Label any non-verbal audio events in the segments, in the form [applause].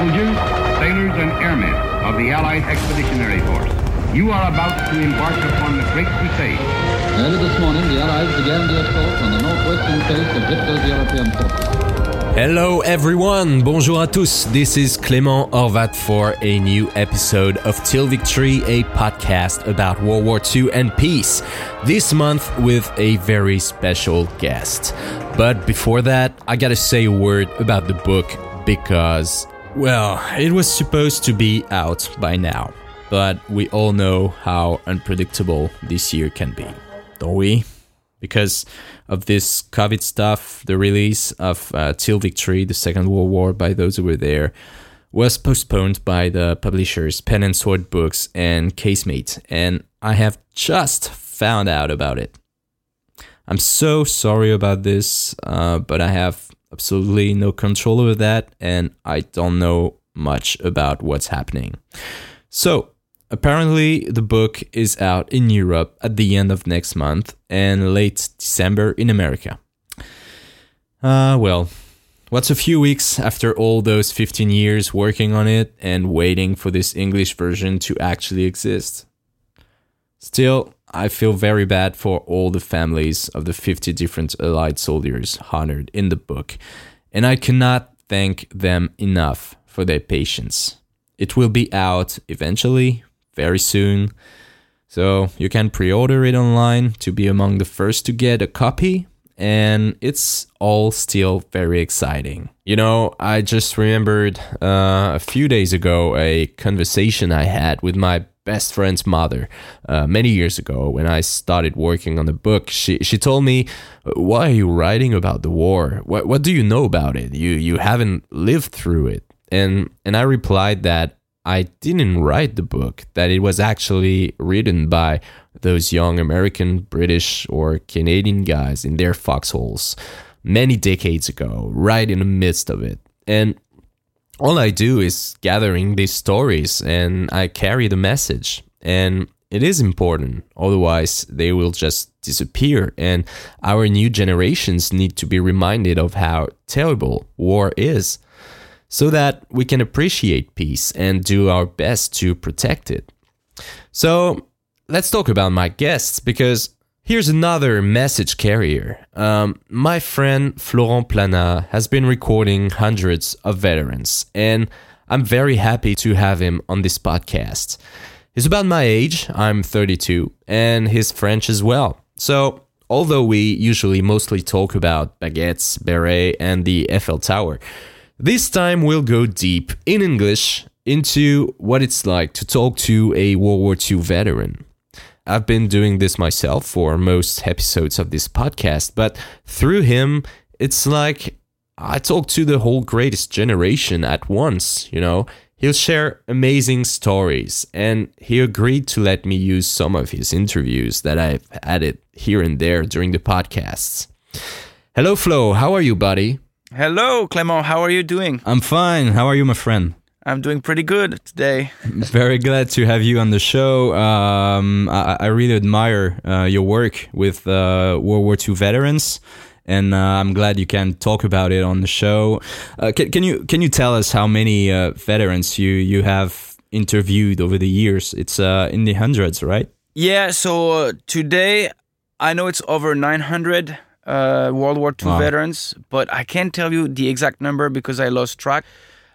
soldiers, sailors, and airmen of the Allied Expeditionary Force. You are about to embark upon the Great Crusade. Early this morning, the Allies began the assault on the northwestern face of Hitler's European forces. Hello everyone, bonjour à tous. This is Clément Horvath for a new episode of Till Victory, a podcast about World War II and peace. This month with a very special guest. But before that, I gotta say a word about the book because, well, it was supposed to be out by now but we all know how unpredictable this year can be, don't we? Because of this COVID stuff, the release of uh, Till Victory, the Second World War, by those who were there, was postponed by the publishers Pen and Sword Books and Casemate, and I have just found out about it. I'm so sorry about this, uh, but I have absolutely no control over that, and I don't know much about what's happening. So, Apparently, the book is out in Europe at the end of next month and late December in America. Uh, well, what's a few weeks after all those 15 years working on it and waiting for this English version to actually exist? Still, I feel very bad for all the families of the 50 different Allied soldiers honored in the book, and I cannot thank them enough for their patience. It will be out eventually, very soon. So you can pre order it online to be among the first to get a copy, and it's all still very exciting. You know, I just remembered uh, a few days ago a conversation I had with my best friend's mother uh, many years ago when I started working on the book. She she told me, "Why are you writing about the war? What what do you know about it? You you haven't lived through it." And and I replied that I didn't write the book, that it was actually written by those young American, British, or Canadian guys in their foxholes many decades ago, right in the midst of it. And all I do is gathering these stories and I carry the message. And it is important, otherwise, they will just disappear. And our new generations need to be reminded of how terrible war is so that we can appreciate peace and do our best to protect it. So, let's talk about my guests because here's another message carrier. Um, my friend Florent Planat has been recording hundreds of veterans, and I'm very happy to have him on this podcast. He's about my age, I'm 32, and he's French as well. So, although we usually mostly talk about baguettes, beret, and the Eiffel Tower, this time we'll go deep in English into what it's like to talk to a World War II veteran. I've been doing this myself for most episodes of this podcast, but through him, it's like I talk to the whole greatest generation at once, you know. He'll share amazing stories, and he agreed to let me use some of his interviews that I've added here and there during the podcasts. Hello, Flo. How are you, buddy? Hello, Clement. How are you doing? I'm fine. How are you, my friend? I'm doing pretty good today. Very glad to have you on the show. Um, I, I, really admire uh, your work with uh, World War II veterans, and uh, I'm glad you can talk about it on the show. Uh, can, can, you can you tell us how many uh, veterans you you have interviewed over the years? It's uh, in the hundreds, right? Yeah. So today, I know it's over 900 uh, World War II wow. veterans, but I can't tell you the exact number because I lost track.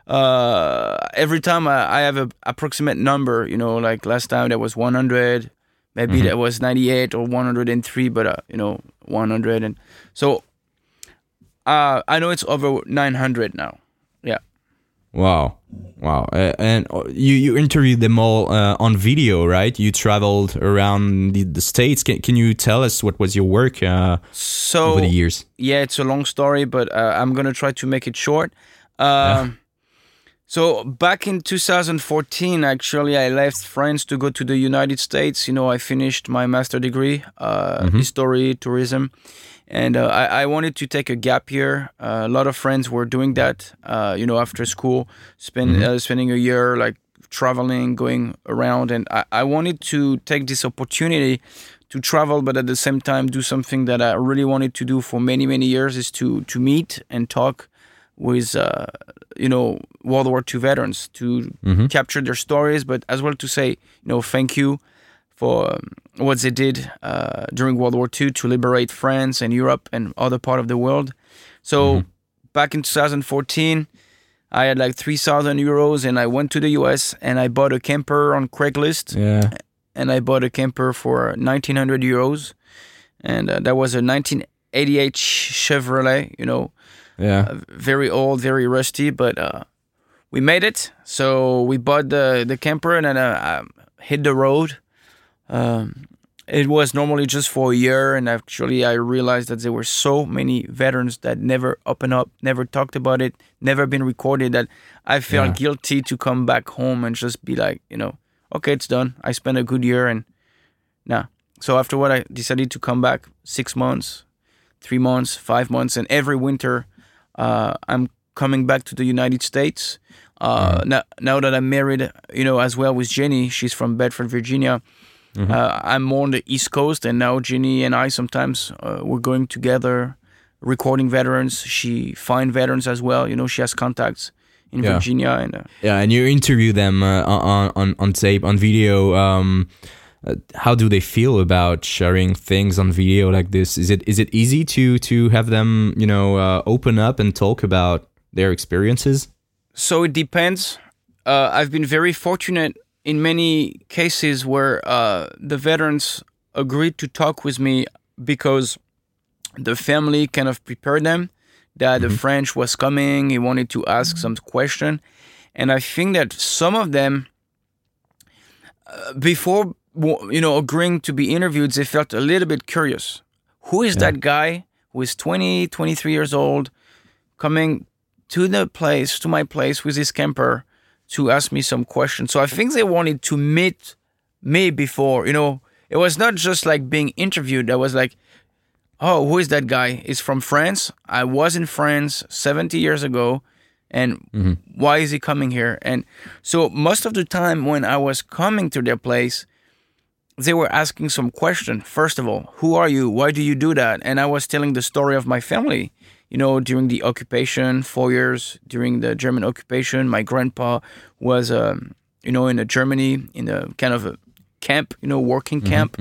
Uh, every time I, I have an approximate number, you know, like last time that was 100, maybe mm-hmm. that was 98 or 103, but uh, you know, 100, and so uh, I know it's over 900 now. Yeah. Wow, wow! Uh, and you you interviewed them all uh, on video, right? You traveled around the, the states. Can can you tell us what was your work uh, so, over the years? Yeah, it's a long story, but uh, I'm gonna try to make it short. Um. So back in 2014, actually, I left France to go to the United States. You know, I finished my master degree, uh, mm-hmm. history, tourism and uh, I, I, wanted to take a gap year. Uh, a lot of friends were doing that, uh, you know, after school, spend, mm-hmm. Uh, spending a year like traveling, going around, and I, I, wanted to take this opportunity to travel, but at the same time do something that I really wanted to do for many many years is to to meet and talk with uh, you know World War II veterans to capture their stories, but as well to say you know thank you for um, what they did uh, during World War II to liberate France and Europe and other part of the world. So back in 2014, I had like 3,000 euros and I went to the US and I bought a camper on Craigslist Yeah. and I bought a camper for 1900 euros. And uh, that was a 1988 Chevrolet, you know, Yeah. very old, very rusty, but uh, we made it. So we bought the, the camper and then uh, um, hit the road. Um, it was normally just for a year, and actually, I realized that there were so many veterans that never opened up, never talked about it, never been recorded. That I felt Yeah. guilty to come back home and just be like, you know, okay, it's done. I spent a good year, and nah. So after what I decided to come back six months, three months, five months, and every winter, uh, I'm coming back to the United States. Uh, now, now that I'm married, you know, as well with Jenny, she's from Bedford, Virginia. Uh, I'm more on the East Coast, and now Jenny and I sometimes uh, we're going together, recording veterans. She find veterans as well. You know, she has contacts in Yeah. Virginia, and uh, Yeah, and you interview them uh, on on on tape, on video. Um, uh, how do they feel about sharing things on video like this? Is it is it easy to to have them, you know, uh, open up and talk about their experiences? so it depends. Uh, I've been very fortunate in many cases where uh, the veterans agreed to talk with me because the family kind of prepared them that the French was coming. He wanted to ask some question, and I think that some of them, uh, before you know agreeing to be interviewed, they felt a little bit curious. Who is that guy who is 20, 23 years old, coming to the place, to my place with his camper to ask me some questions. So I think they wanted to meet me before, you know, it was not just like being interviewed. I was like, oh, who is that guy? He's from France. I was in France 70 years ago. And mm-hmm. why is he coming here? And so most of the time when I was coming to their place, they were asking some question. First of all, who are you? Why do you do that? And I was telling the story of my family. You know, during the occupation, four years during the German occupation, my grandpa was, um, you know, in a Germany in a kind of a camp, you know, working camp,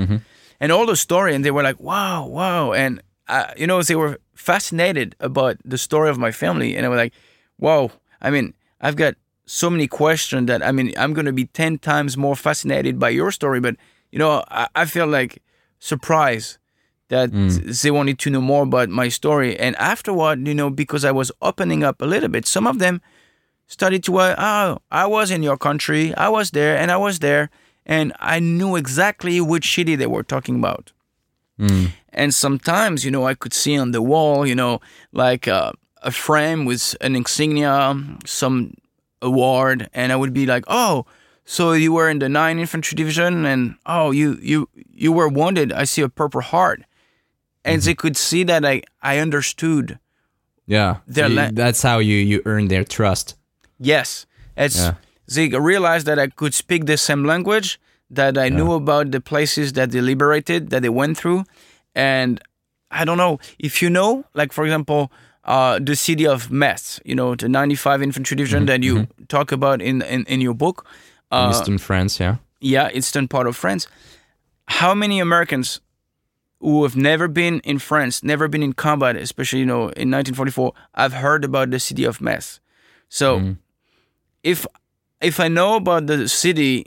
and all the story. And they were like, "Wow, wow!" And uh, you know, they were fascinated about the story of my family, and I was like, "Wow!" I mean, I've got so many questions that I mean, I'm going to be ten times more fascinated by your story, but you know, I, I feel like surprised that they wanted to know more about my story. And afterward, you know, because I was opening up a little bit, some of them started to, uh, oh, I was in your country, I was there, and I was there, and I knew exactly which city they were talking about. And sometimes, you know, I could see on the wall, you know, like uh, a frame with an insignia, some award, and I would be like, oh, so you were in the 9 Infantry Division, and oh, you you you were wounded. I see a Purple Heart, and mm-hmm. they could see that I I understood. Yeah, They're You- la- that's how you you earn their trust. Yes, it's Yeah. they realized that I could speak the same language, that I knew about the places that they liberated, that they went through, and I don't know if you know, like for example, uh, the city of Metz, you know, the 95 Infantry Division mm-hmm. that you mm-hmm. talk about in, in in your book. Uh, Eastern France, yeah. yeah, eastern part of France. How many Americans who have never been in France, never been in combat, especially you know in 1944, I've heard about the city of Metz? So, if if I know about the city,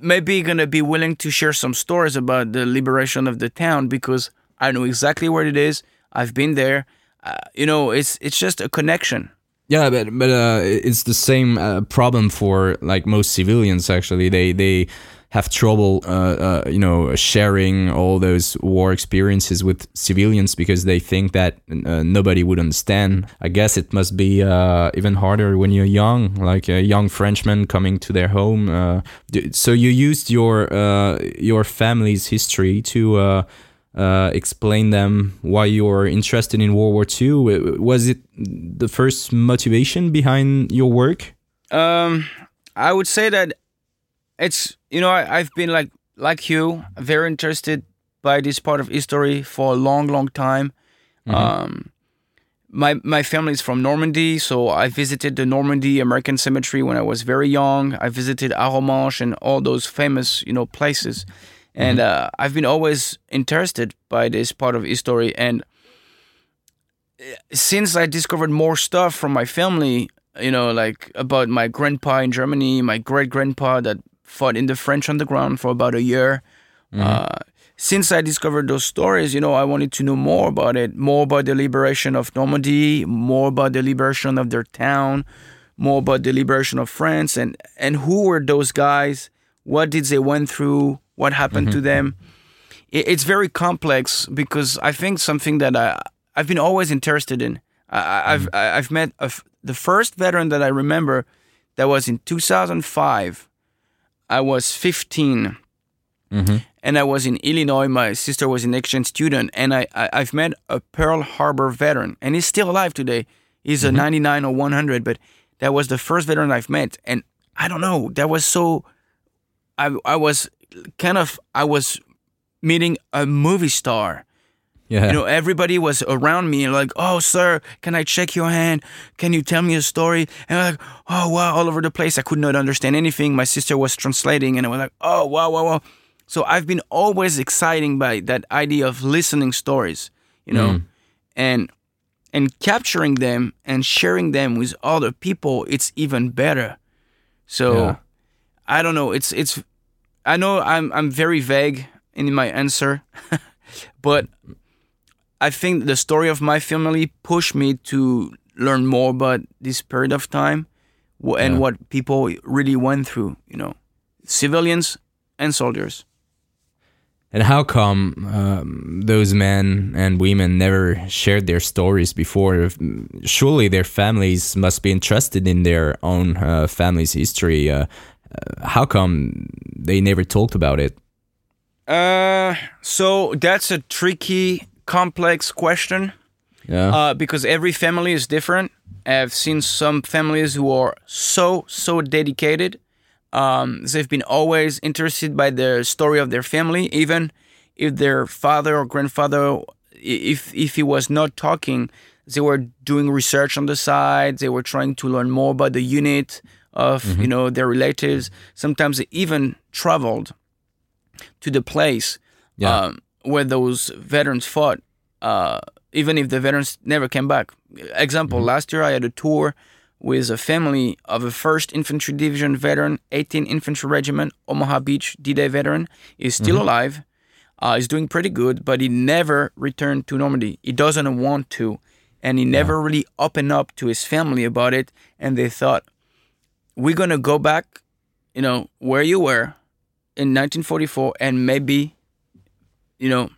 maybe gonna be willing to share some stories about the liberation of the town because I know exactly where it is. I've been there. Uh, you know, it's it's just a connection. Yeah, but but uh, it's the same uh, problem for like most civilians. Actually, they they have trouble, uh, uh, you know, sharing all those war experiences with civilians because they think that uh, nobody would understand. I guess it must be uh, even harder when you're young, like a young Frenchman coming to their home. So you used your your family's history to. Uh, explain them why you're interested in World War II. Was it the first motivation behind your work? Um, I would say that it's you know I, I've been like like you very interested by this part of history for a long long time. Um, my my family is from Normandy, so I visited the Normandy American Cemetery when I was very young. I visited Arromanches and all those famous, you know, places, and uh, I've been always interested by this part of history. And uh, since I discovered more stuff from my family, you know, like about my grandpa in Germany, my great grandpa that fought in the French underground for about a year. Uh, since I discovered those stories, you know, I wanted to know more about it, more about the liberation of Normandy, more about the liberation of their town, more about the liberation of France, and and who were those guys? What did they went through? What happened to mm-hmm. them? It, it's very complex because I think something that I I've been always interested in. I, I've mm-hmm. I- I've met a f the first veteran that I remember that was in 2005. I was 15 mm-hmm. and I was in Illinois. My sister was an exchange student, and I, I I've met a Pearl Harbor veteran, and he's still alive today. He's a 99 or 100, but that was the first veteran I've met, and I don't know. That was so. I I was kind of I was meeting a movie star. Yeah. You know, everybody was around me like, oh, sir, can I check your hand? Can you tell me a story? And I'm like, oh, wow, all over the place. I could not understand anything. My sister was translating and I was like, oh, wow, wow, wow. So I've been always excited by that idea of listening stories, you know, mm. and and capturing them and sharing them with other people. It's even better. So Yeah. I don't know. It's it's. I know I'm I'm very vague in my answer, [laughs] but I think the story of my family pushed me to learn more about this period of time and Yeah. what people really went through. You know, civilians and soldiers. And how come um, those men and women never shared their stories before? Surely their families must be interested in their own uh, family's history. Uh, uh, how come they never talked about it? Uh, so that's a tricky, complex question. Yeah. uh, because every family is different. I've seen some families who are so so dedicated. Um, they've been always interested by the story of their family, even if their father or grandfather, if if he was not talking, they were doing research on the side. They were trying to learn more about the unit of you know their relatives. Sometimes they even traveled to the place Yeah. um, where those veterans fought, uh, even if the veterans never came back. Example: Last year I had a tour with a family of a First Infantry Division veteran, 18 Infantry Regiment, Omaha Beach D-Day veteran. is still alive. Uh, he's doing pretty good, but he never returned to Normandy. He doesn't want to, and he never really opened up to his family about it. And they thought, we're gonna go back, you know, where you were in 1944, and maybe, you know,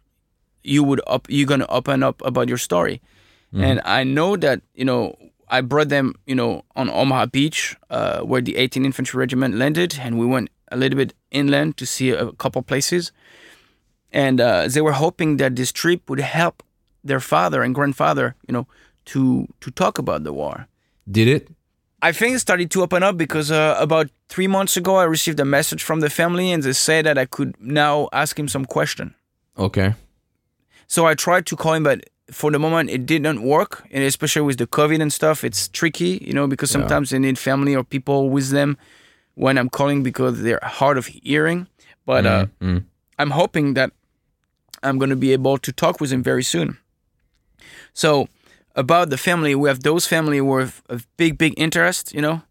you would up, you're gonna open up about your story. And I know that you know I brought them, you know, on Omaha Beach, uh, where the 18th Infantry Regiment landed, and we went a little bit inland to see a couple places. And uh, they were hoping that this trip would help their father and grandfather, you know, to to talk about the war. Did it? I think it started to open up because uh, about three months ago, I received a message from the family, and they said that I could now ask him some question. Okay. So I tried to call him, but for the moment it didn't work, and especially with the COVID and stuff, it's tricky, you know, because sometimes they need family or people with them when I'm calling because they're hard of hearing. But uh, Mm. I'm hoping that I'm going to be able to talk with him very soon. So about the family, we have those family with a big, big interest, you know.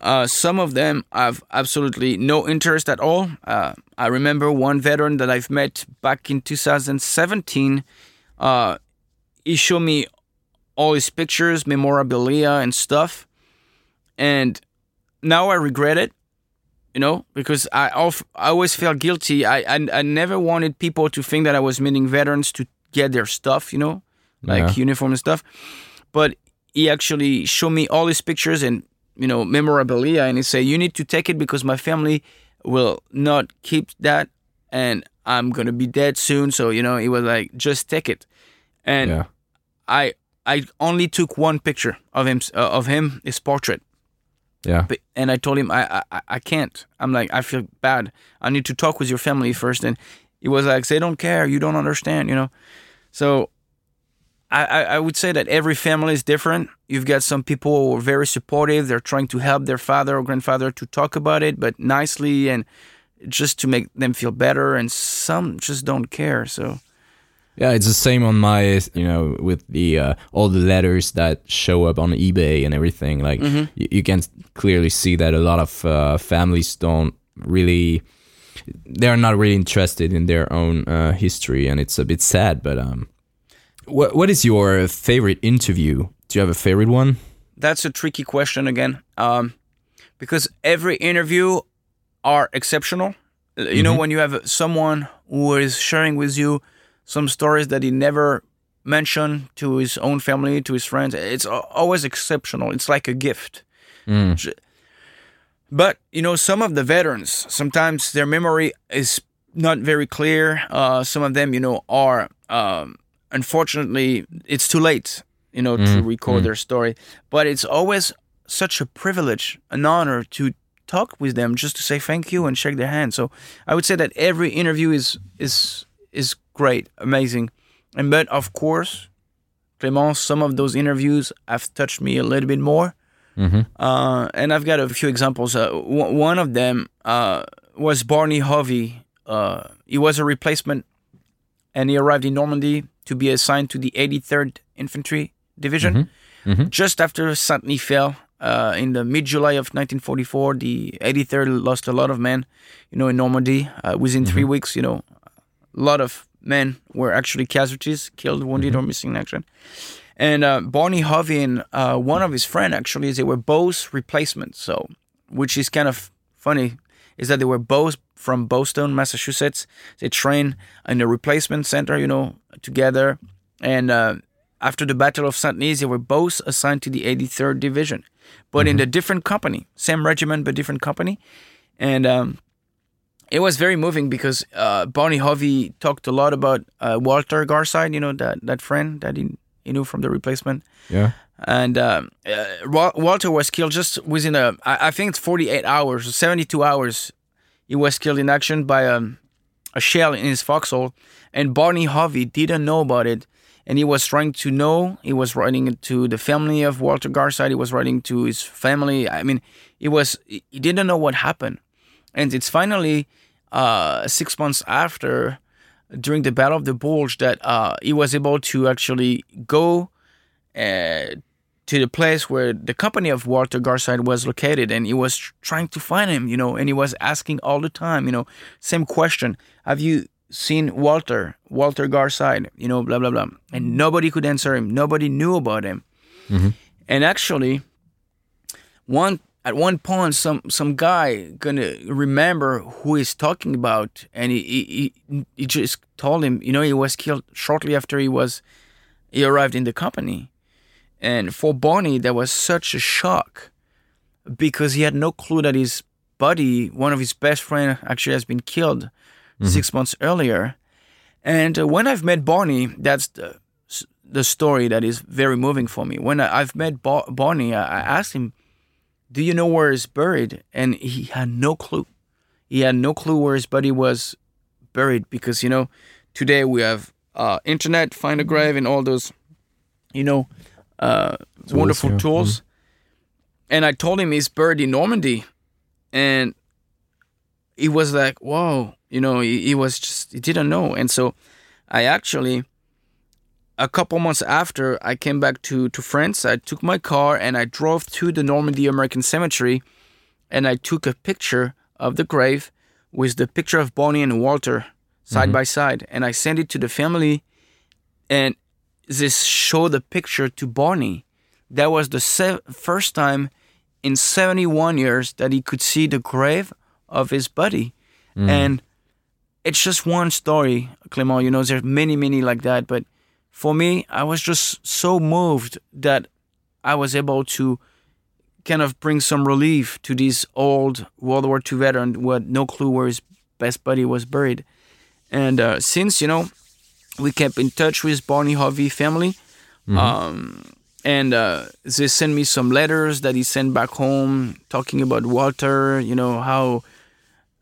Uh, some of them have absolutely no interest at all. Uh, I remember one veteran that I've met back in 2017. Uh, he showed me all his pictures, memorabilia, and stuff. And now I regret it, you know, because I, I always felt guilty. I, I I never wanted people to think that I was meeting veterans to get their stuff, you know, like Yeah. uniform and stuff. But he actually showed me all his pictures and you know memorabilia, and he said, "You need to take it because my family will not keep that, and I'm gonna be dead soon." So you know, he was like, "Just take it," and Yeah. I I only took one picture of him uh, of him his portrait, Yeah. but, and I told him I, I I can't. I'm like I feel bad. I need to talk with your family first, and he was like, "They don't care. You don't understand," you know. So I, I would say that every family is different. You've got some people who are very supportive. They're trying to help their father or grandfather to talk about it, but nicely and just to make them feel better. And some just don't care. So Yeah, it's the same on my, you know, with the uh, all the letters that show up on eBay and everything. Like Mm-hmm. you, you can clearly see that a lot of uh, families don't really, they're not really interested in their own uh, history, and it's a bit sad. But um, what what is your favorite interview? Do you have a favorite one? that's a tricky question again, um, because every interview are exceptional. You know, when you have someone who is sharing with you some stories that he never mentioned to his own family, to his friends, it's always exceptional. It's like a gift. J- But you know, some of the veterans sometimes their memory is not very clear. Uh, some of them, you know, are um, unfortunately it's too late, you know, to record their story. But it's always such a privilege, an honor to talk with them, just to say thank you and shake their hand. So I would say that every interview is is is great, amazing, and but of course, Clément, some of those interviews have touched me a little bit more. Uh, and I've got a few examples. Uh, w- one of them uh, was Barney Hovey. Uh, he was a replacement, and he arrived in Normandy to be assigned to the 83rd Infantry Division. Just after Sainteny fell uh, in the mid-July of 1944, the 83rd lost a lot of men, you know, in Normandy. Uh, within three weeks, you know, a lot of men were actually casualties, killed, wounded, or missing in action. And uh, Barney Hovey and uh, one of his friend actually, they were both replacements. So, which is kind of funny, is that they were both from Boston, Massachusetts. They trained in the replacement center, you know, together. And uh, after the Battle of Sainteny, they were both assigned to the 83rd Division, but in a different company, same regiment but different company. And um, it was very moving because uh, Barney Hovey talked a lot about uh, Walter Garside, you know, that, that friend that he, he knew from the replacement. Yeah. And um, uh, Walter was killed just within a, I, I think it's 48 hours, or 72 hours. He was killed in action by um, a shell in his foxhole. And Barney Hovey didn't know about it. And he was trying to know. He was writing to the family of Walter Garside. He was writing to his family. I mean, he was he didn't know what happened. And it's finally uh, six months after, during the Battle of the Bulge, that uh, he was able to actually go uh, to the place where the company of Walter Garside was located, and he was trying to find him, you know, and he was asking all the time, you know, same question: Have you seen Walter, Walter Garside? You know, blah blah blah, and nobody could answer him. Nobody knew about him, mm-hmm. and actually, one at one point, some some guy gonna remember who he's talking about, and he he, he, he just told him, you know, he was killed shortly after he was he arrived in the company. And for Barney, that was such a shock because he had no clue that his buddy, one of his best friend, actually has been killed six months earlier. And uh, when I've met Barney, that's the the story that is very moving for me. When I, I've met Bar- Barney, I, I asked him, "Do you know where he's buried?" And he had no clue. He had no clue where his buddy was buried because you know, today we have uh, internet, find a grave, and all those, you know, uh, wonderful yeah. tools. And I told him he's buried in Normandy, and he was like, "Whoa," you know, he, he was just he didn't know. And so, I actually, a couple months after I came back to to France, I took my car and I drove to the Normandy American Cemetery, and I took a picture of the grave with the picture of Bonnie and Walter side by side, and I sent it to the family, and this showed the picture to Barney. That was the se- first time in 71 years that he could see the grave of his buddy. And it's just one story, Clément. You know, there's many, many like that. But for me, I was just so moved that I was able to kind of bring some relief to this old World War II veteran who had no clue where his best buddy was buried. And uh, since, you know, we kept in touch with Barney Hovey family, um, and uh, they sent me some letters that he sent back home talking about Walter, you know, how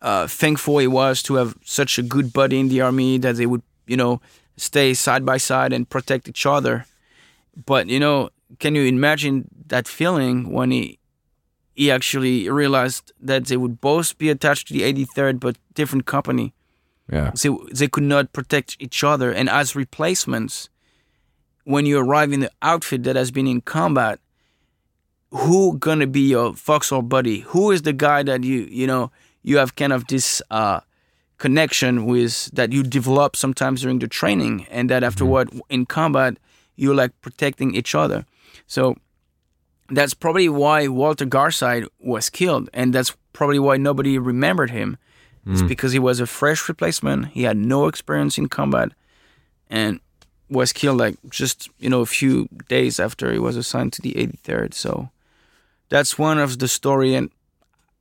uh, thankful he was to have such a good buddy in the army that they would, you know, stay side by side and protect each other. but you know, can you imagine that feeling when he he actually realized that they would both be attached to the 83rd, but different company. Yeah. So they could not protect each other, and as replacements, when you arrive in the outfit that has been in combat, who gonna be your foxhole buddy? Who is the guy that you you know you have kind of this uh, connection with that you develop sometimes during the training, and that afterward in combat you're like protecting each other. So that's probably why Walter Garside was killed, and that's probably why nobody remembered him. It's because he was a fresh replacement. He had no experience in combat, and was killed like just you know a few days after he was assigned to the 83rd. So that's one of the story, and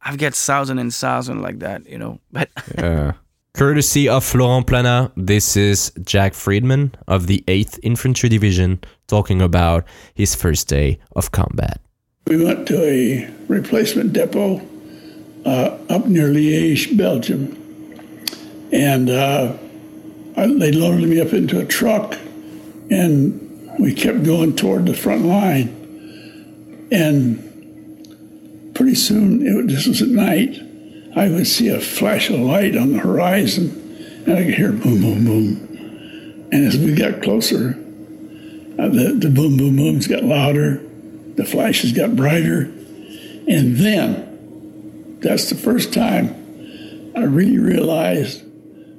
I've got thousand and thousand like that, you know. [laughs] But Uh, courtesy of Florent Plana, this is Jack Friedman of the 8th Infantry Division talking about his first day of combat. We went to a replacement depot uh, up near Liège, Belgium, and uh, I, they loaded me up into a truck, and we kept going toward the front line. And pretty soon, it, this was at night, I would see a flash of light on the horizon, and I could hear boom, boom, boom. And as we got closer, uh, the, the boom, boom, booms got louder, the flashes got brighter, and then that's the first time I really realized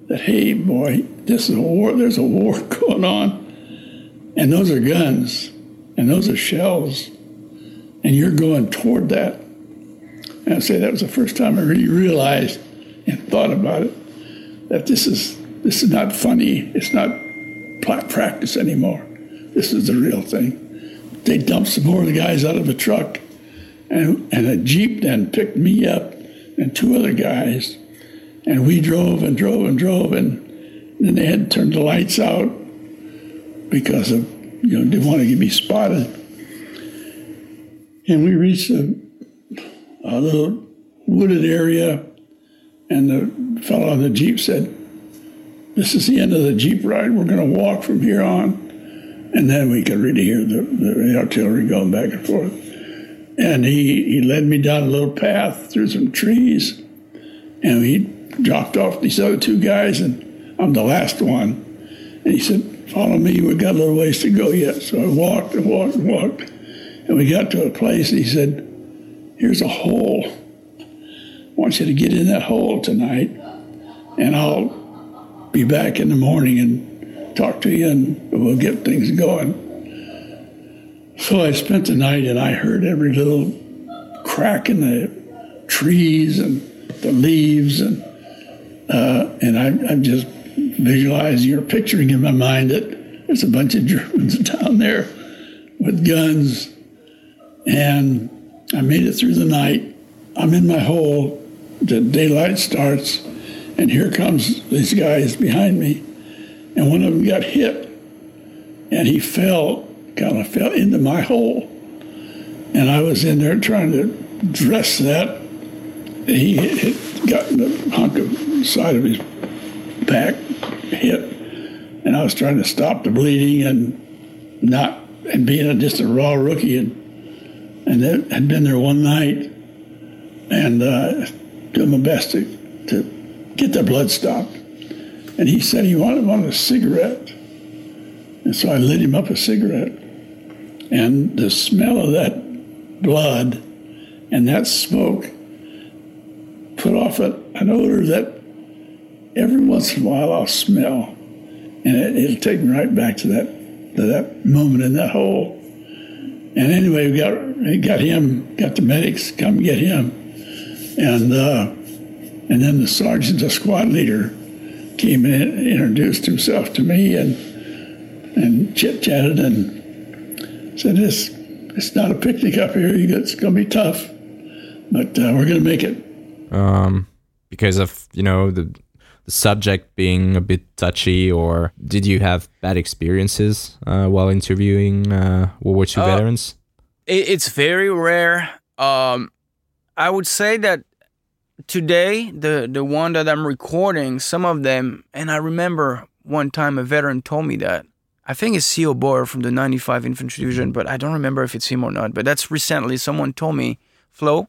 that, hey, boy, this is a war. There's a war [laughs] going on, and those are guns, and those are shells, and you're going toward that. And I say that was the first time I really realized and thought about it that this is this is not funny. It's not pla- practice anymore. This is the real thing. They dumped some more of the guys out of the truck, and and a jeep then picked me up and two other guys, and we drove and drove and drove, and then they had to turn the lights out because of you know didn't want to get me spotted. And we reached a, a little wooded area, and the fellow on the jeep said, "This is the end of the jeep ride. We're going to walk from here on." And then we could really hear the, the artillery going back and forth. And he, he led me down a little path through some trees, and he dropped off these other two guys, and I'm the last one. And he said, Follow me, we've got a little ways to go yet. So I walked and walked and walked, and we got to a place, and he said, Here's a hole. I want you to get in that hole tonight, and I'll be back in the morning and talk to you, and we'll get things going. So I spent the night and I heard every little crack in the trees and the leaves and uh, and I, I'm just visualizing or picturing in my mind that there's a bunch of Germans [laughs] down there with guns and I made it through the night. I'm in my hole. The daylight starts, and here comes these guys behind me, and one of them got hit, and he fell, kind of fell into my hole, and I was in there trying to dress that. He hit, hit, got the hunk of side of his back hit, and I was trying to stop the bleeding and not and being a, just a raw rookie and and had been there one night and uh, doing my best to, to get the blood stopped. And he said he wanted, wanted a cigarette. And so I lit him up a cigarette. And the smell of that blood and that smoke put off a, an odor that every once in a while I'll smell. And it, it'll take me right back to that, to that moment in that hole. And anyway, we got got him, got the medics come get him, and uh, and then the sergeant, the squad leader, came and introduced himself to me and and chit chatted and said, "This it's not a picnic up here. It's going to be tough, but uh, we're going to make it." Um, because of, you know, the, the subject being a bit touchy, or did you have bad experiences uh, while interviewing uh, World War II Uh, veterans? it, it's very rare. Um, I would say that today, the the one that I'm recording, some of them, and I remember one time a veteran told me that I think it's C.O. Boer from the 95 Infantry Division, but I don't remember if it's him or not. But that's recently. Someone told me, Flo,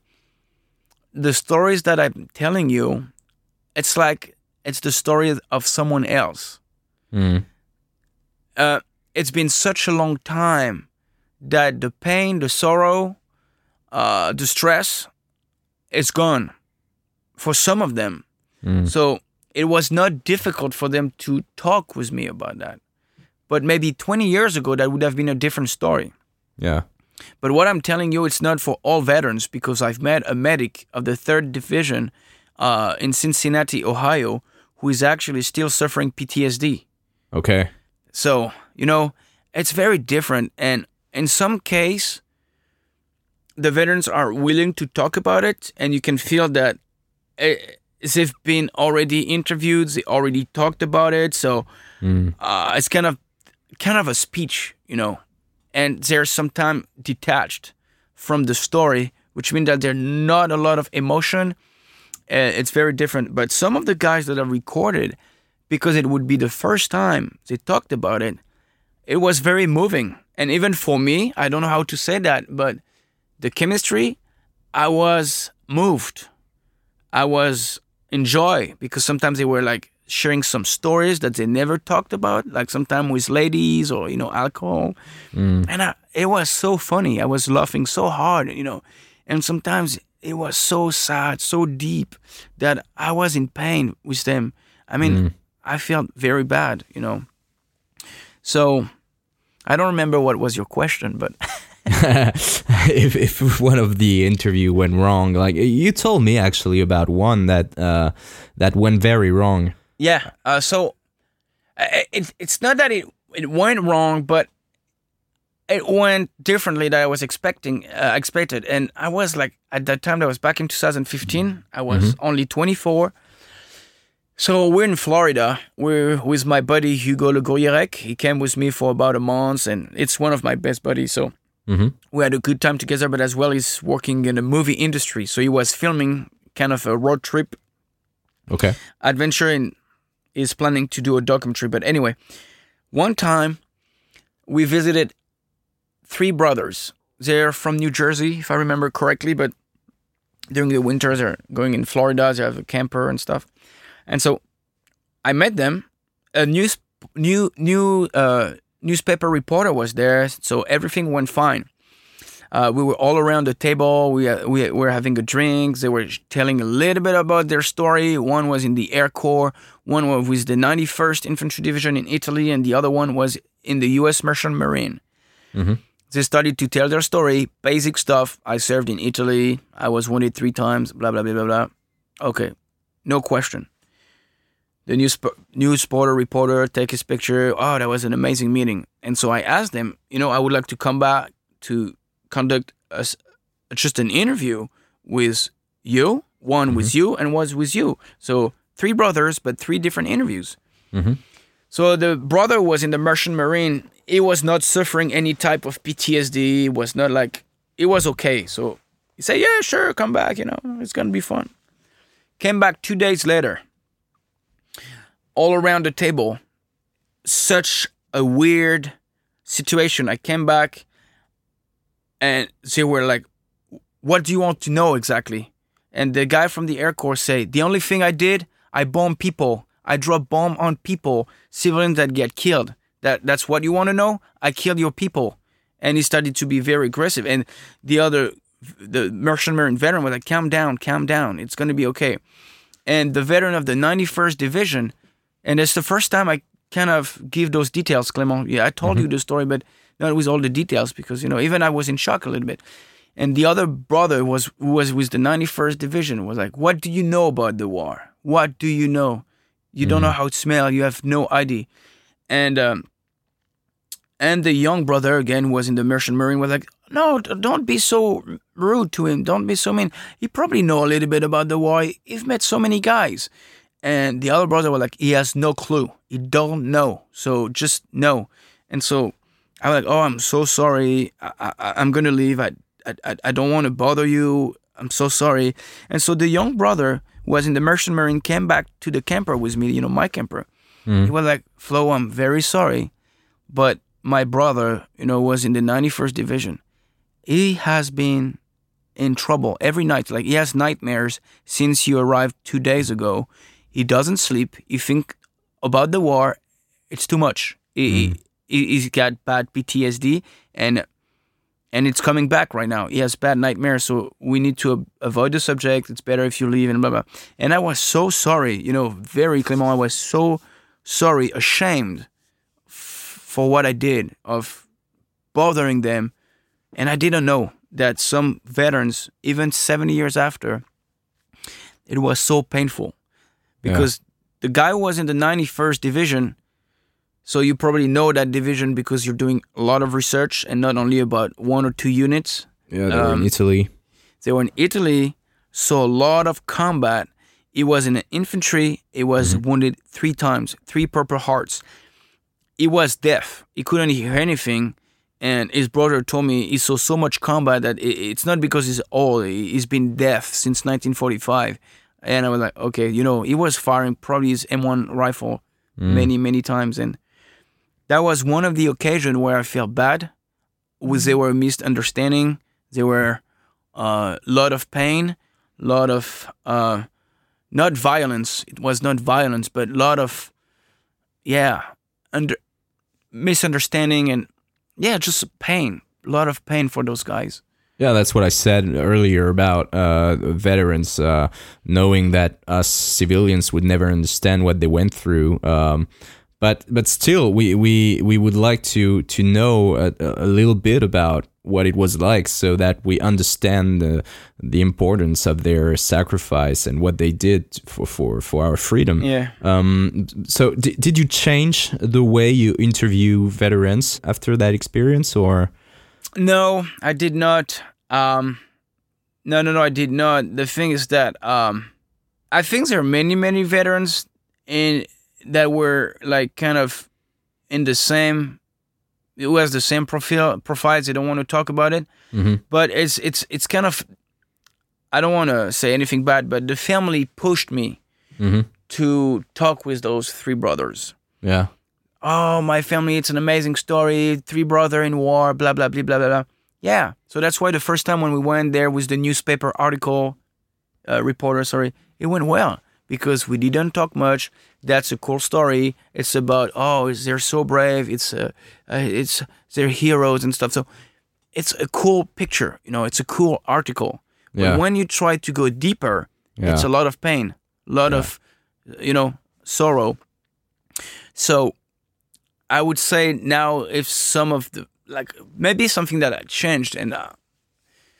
the stories that I'm telling you, it's like it's the story of someone else. Mm. Uh, it's been such a long time that the pain, the sorrow, uh, the stress is gone for some of them. Mm. So it was not difficult for them to talk with me about that. But maybe 20 years ago, that would have been a different story. Yeah. But what I'm telling you, it's not for all veterans because I've met a medic of the 3rd Division uh, in Cincinnati, Ohio, who is actually still suffering PTSD. Okay. So, you know, it's very different. And in some case, the veterans are willing to talk about it, and you can feel that eh, they've been already interviewed, they already talked about it. So uh, it's kind of kind of a speech, you know, and they're sometimes detached from the story, which means that there's not a lot of emotion. Uh, it's very different. But some of the guys that are recorded, because it would be the first time they talked about it, it was very moving. And even for me, I don't know how to say that, but the chemistry, I was moved. I was in joy because sometimes they were like sharing some stories that they never talked about, like sometimes with ladies or you know alcohol, and I, it was so funny. I was laughing so hard, you know, and sometimes it was so sad, so deep that I was in pain with them. I mean, I felt very bad, you know. So I don't remember what was your question, but [laughs] [laughs] if if one of the interview went wrong, like you told me actually about one that uh, that went very wrong. Yeah. Uh, so it, it's not that it it went wrong, but it went differently than I was expecting uh, expected. And I was like at that time that was back in 2015. I was only 24. So we're in Florida. We're with my buddy Hugo Le Gourierec. He came with me for about a month, and it's one of my best buddies. So we had a good time together. But as well, he's working in the movie industry, so he was filming kind of a road trip Okay. adventure and is planning to do a documentary. But anyway, one time we visited three brothers. They're from New Jersey, if I remember correctly, but during the winters they're going in Florida. They have a camper and stuff. And so I met them. A news new new uh, newspaper reporter was there, so everything went fine. Uh, we were all around the table. We, uh, we were having a drink. They were telling a little bit about their story. One was in the Air Corps, one was with the 91st Infantry Division in Italy, and the other one was in the U.S. Merchant Marine. Mm-hmm. They started to tell their story, basic stuff. I served in Italy. I was wounded three times, blah, blah, blah, blah, blah. Okay, no question. The news, news reporter, reporter take his picture. Oh, that was an amazing meeting. And so I asked them, you know, I would like to come back to conduct a just an interview with you, one with mm-hmm. you, and was with you. So three brothers, but three different interviews. Mm-hmm. So the brother was in the Merchant Marine. He was not suffering any type of PTSD. He was not like it was okay. So he said, "Yeah, sure, come back. You know, it's gonna be fun." Came back two days later. All around the table, such a weird situation. I came back, and they were like, "What do you want to know exactly?" And the guy from the Air Corps say, "The only thing I did, I bomb people. I drop bomb on people, civilians that get killed. That that's what you want to know. I killed your people." And he started to be very aggressive. And the other, the Merchant Marine veteran was like, "Calm down, calm down. It's gonna be okay." And the veteran of the 91st Division, and it's the first time I kind of give those details, Clement. Yeah, I told you mm-hmm. the story, but not with all the details because you know even I was in shock a little bit. And the other brother was was with the 91st Division was like, "What do you know about the war? What do you know? You don't know how it smells. You have no idea." And um, and the young brother again was in the Merchant Marine was like, "No, don't be so rude to him. Don't be so mean. He probably know a little bit about the war. He's met so many guys." And the other brother was like, "He has no clue. He don't know. So just know." And so I was like, "Oh, I'm so sorry. I, I, I'm gonna leave. I, I, I don't want to bother you. I'm so sorry." And so the young brother was in the Merchant Marine came back to the camper with me. You know, my camper. He mm-hmm. was like, "Flo, I'm very sorry, But my brother, you know, was in the 91st division. He has been in trouble every night. Like he has nightmares since you arrived two days ago. He doesn't sleep. He think about the war. It's too much. He, he, mm-hmm. he's got bad PTSD and and it's coming back right now. He has bad nightmares, so we need to avoid the subject. It's better if you leave and blah blah. And I was so sorry, you know, very Clement. I was so sorry, ashamed f- for what I did of bothering them, and I didn't know that some veterans, even 70 years after, it was so painful because the guy was in the 91st division. So you probably know that division because you're doing a lot of research and not only about one or two units. Yeah, they were in Um, Italy. They were in Italy, saw a lot of combat. It was in the infantry. It was wounded three times, three Purple Hearts. He was deaf. He couldn't hear anything. And his brother told me he saw so much combat that it, it's not because he's old. He- He's been deaf since 1945. And I was like, okay, you know, he was firing probably his M1 rifle many, many times. And that was one of the occasions where I felt bad. Was there were misunderstanding. There were a uh, lot of pain, lot of uh, not violence. It was not violence, but a lot of yeah, under misunderstanding and yeah, just pain. A lot of pain for those guys. Yeah, that's what I said earlier about uh, veterans uh, knowing that us civilians would never understand what they went through. Um, but but still, we, we, we would like to to know a, a little bit about what it was like, so that we understand the the importance of their sacrifice and what they did for for, for our freedom. Yeah. Um. So did did you change the way you interview veterans after that experience, or? No, I did not. Um, no, no, no, I did not. The thing is that um, I think there are many, many veterans in that were like kind of in the same, who has the same profile profiles. They don't want to talk about it, Mhm. but it's it's it's kind of. I don't want to say anything bad, but the family pushed me Mhm. to talk with those three brothers Yeah. oh my family it's an amazing story three brother in war blah blah blah blah blah blah yeah so that's why the first time when we went there was the newspaper article uh, reporter sorry it went well because we didn't talk much. That's a cool story. It's about oh they're so brave. It's uh, uh, it's they're heroes and stuff. So it's a cool picture you know it's a cool article. Yeah. but when you try to go deeper it's a lot of pain a lot of you know sorrow. So I would say now if some of the like maybe something that I changed and uh,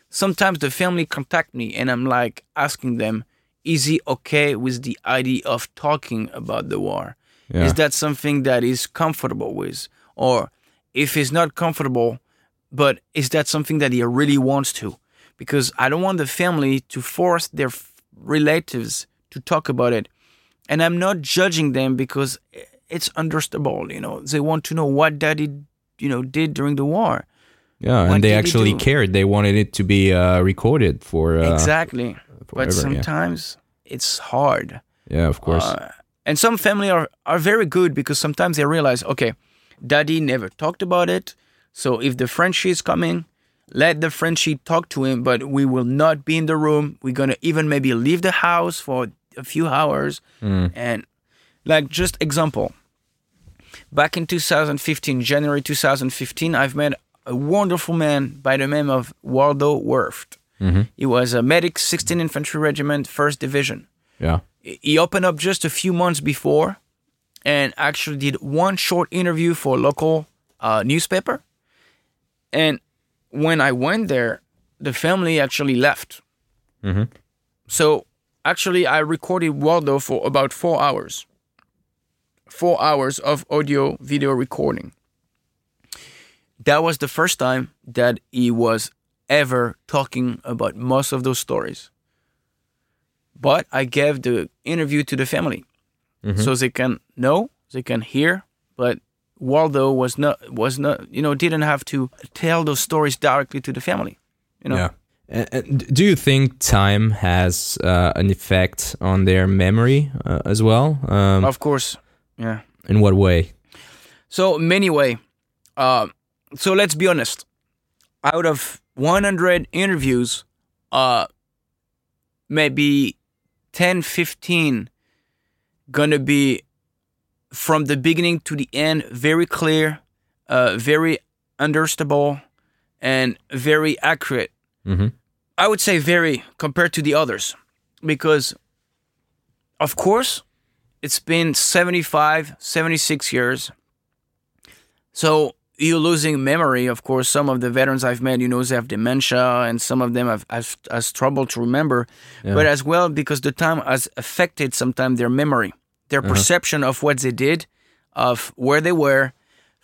sometimes the family contact me and I'm like asking them is he okay with the idea of talking about the war Yeah. is that something that he's comfortable with or if he's not comfortable but is that something that he really wants to because I don't want the family to force their relatives to talk about it and I'm not judging them because it's understandable. You know, they want to know what daddy, you know, did during the war. Yeah, What and they actually cared. They wanted it to be uh, recorded for uh, exactly. But sometimes it's hard. Yeah, of course. Uh, and some family are, are very good because sometimes they realize, okay, daddy never talked about it. So if the Frenchie is coming, let the Frenchie talk to him, but we will not be in the room. We're going to even maybe leave the house for a few hours. And like just example, back in 2015, January 2015, I've met a wonderful man by the name of Waldo Werft. He was a medic, 16th Infantry Regiment, 1st Division. Yeah. he opened up just a few months before and actually did one short interview for a local uh, newspaper. And when i went there the family actually left. So actually i recorded waldo for about four hours. Four hours of audio video recording. That was the first time that he was ever talking about most of those stories but I gave the interview to the family so they can know, they can hear. But Waldo was not was not you know didn't have to tell those stories directly to the family. You know, Yeah. And, and do you think time has uh, an effect on their memory uh, as well? Um, of course, yeah. in what way? So many way. Uh, so let's be honest. Out of 100 interviews, uh, maybe 10, 15 gonna be from the beginning to the end very clear, uh, very understandable, and very accurate. Mhm. I would say very compared to the others, because of course it's been 75, 76 years. So you're losing memory. Of course, some of the veterans I've met, you know, they have dementia, and some of them have, have, has trouble to remember. But as well, because the time has affected sometimes their memory, their uh-huh. perception of what they did, of where they were,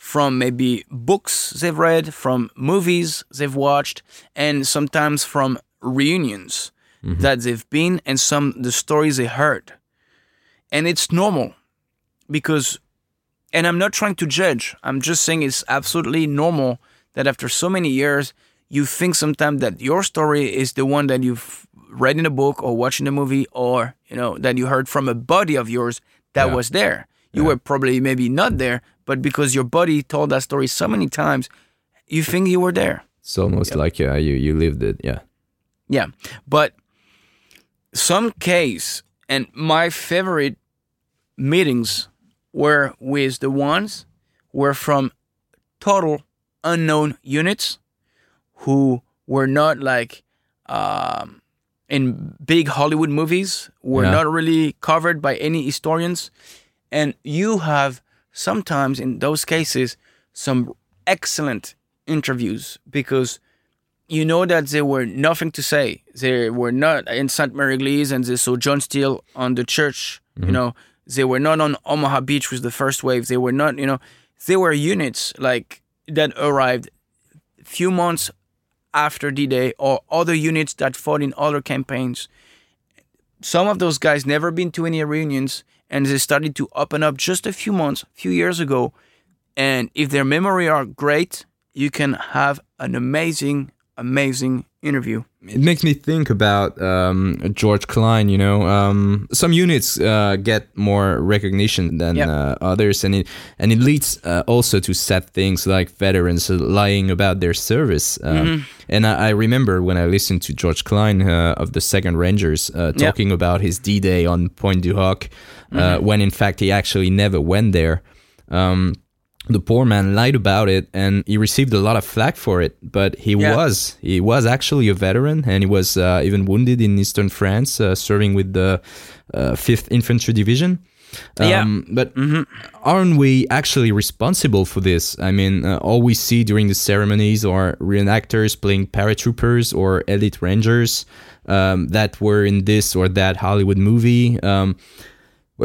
from maybe books they've read, from movies they've watched, and sometimes from reunions mm-hmm. that they've been, and some the stories they heard. And it's normal because and I'm not trying to judge. I'm just saying it's absolutely normal that after so many years, you think sometimes that your story is the one that you've read in a book or watched in a movie or, you know, that you heard from a buddy of yours that Yeah. was there. You were probably maybe not there, but because your buddy told that story so many times, you think you were there. It's almost like uh, you you lived it. Yeah. Yeah. But some case and my favorite meetings were with the ones were from total unknown units who were not like um, in big Hollywood movies, were Yeah. not really covered by any historians. And you have sometimes in those cases some excellent interviews because you know that there were nothing to say. They were not in Sainte-Mère-Église and they saw John Steele on the church. You know, they were not on Omaha Beach with the first wave. They were not, you know, they were units like that arrived few months after D-Day or other units that fought in other campaigns. Some of those guys never been to any reunions and they started to open up just a few months, few years ago. And if their memory are great, you can have an amazing, amazing interview. It makes me think about um, George Klein. You know, um, some units uh, get more recognition than Yeah. uh, others, and it and it leads uh, also to sad things like veterans uh, lying about their service. Um, Mm-hmm. And I, I remember when I listened to George Klein uh, of the Second Rangers uh, talking about his D-Day on Pointe du Hoc, uh, Mm-hmm. when in fact he actually never went there. Um, the poor man lied about it and he received a lot of flack for it but he Yeah. was he was actually a veteran and he was uh, even wounded in eastern france uh, serving with the uh, 5th infantry division Yeah. Um, but aren't we actually responsible for this? I mean, uh, all we see during the ceremonies are reenactors playing paratroopers or elite rangers um, that were in this or that Hollywood movie. Um,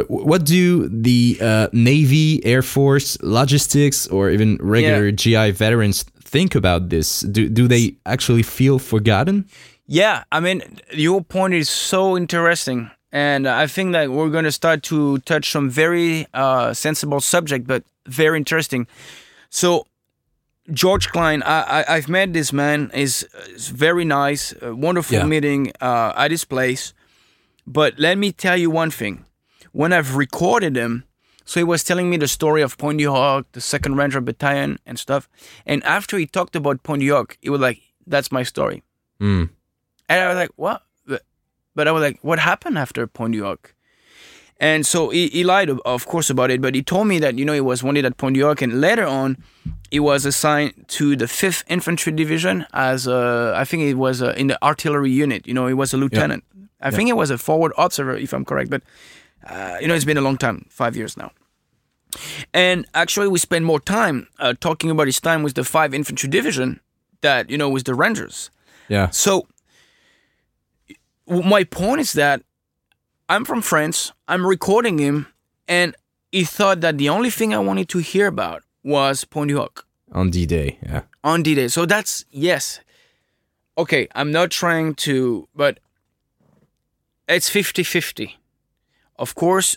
what, do the uh, Navy, Air Force, logistics, or even regular GI veterans think about this? Do, do they actually feel forgotten? Yeah, I mean, your point is so interesting. And I think that we're going to start to touch some very uh, sensible subject, but very interesting. So, George Klein, I, I, I've met this man. is is very nice, wonderful Yeah. meeting uh, at his place. But let me tell you one thing. When I've recorded him, so he was telling me the story of Pointe du Hoc, the Second Ranger Battalion, and stuff. And after he talked about Pointe du Hoc, he was like, "That's my story." Mm. And I was like, what? But- I was like, what happened after Pointe du Hoc? And so he, he lied, of course, about it. But he told me that, you know, he was wounded at du Hoc. And later on, he was assigned to the 5th Infantry Division as, a, I think it was uh in the artillery unit. You know, he was a lieutenant. I think he was a forward observer, if I'm correct. But, uh, you know, it's been a long time, five years now. And actually, we spent more time uh, talking about his time with the 5th Infantry Division that, you know, with the Rangers. Yeah. So my point is that I'm from France. I'm recording him, and he thought that the only thing I wanted to hear about was du Hoc On D Day. Yeah. on D-Day. So that's yes. Okay, I'm not trying to, but it's 50-50. Of course,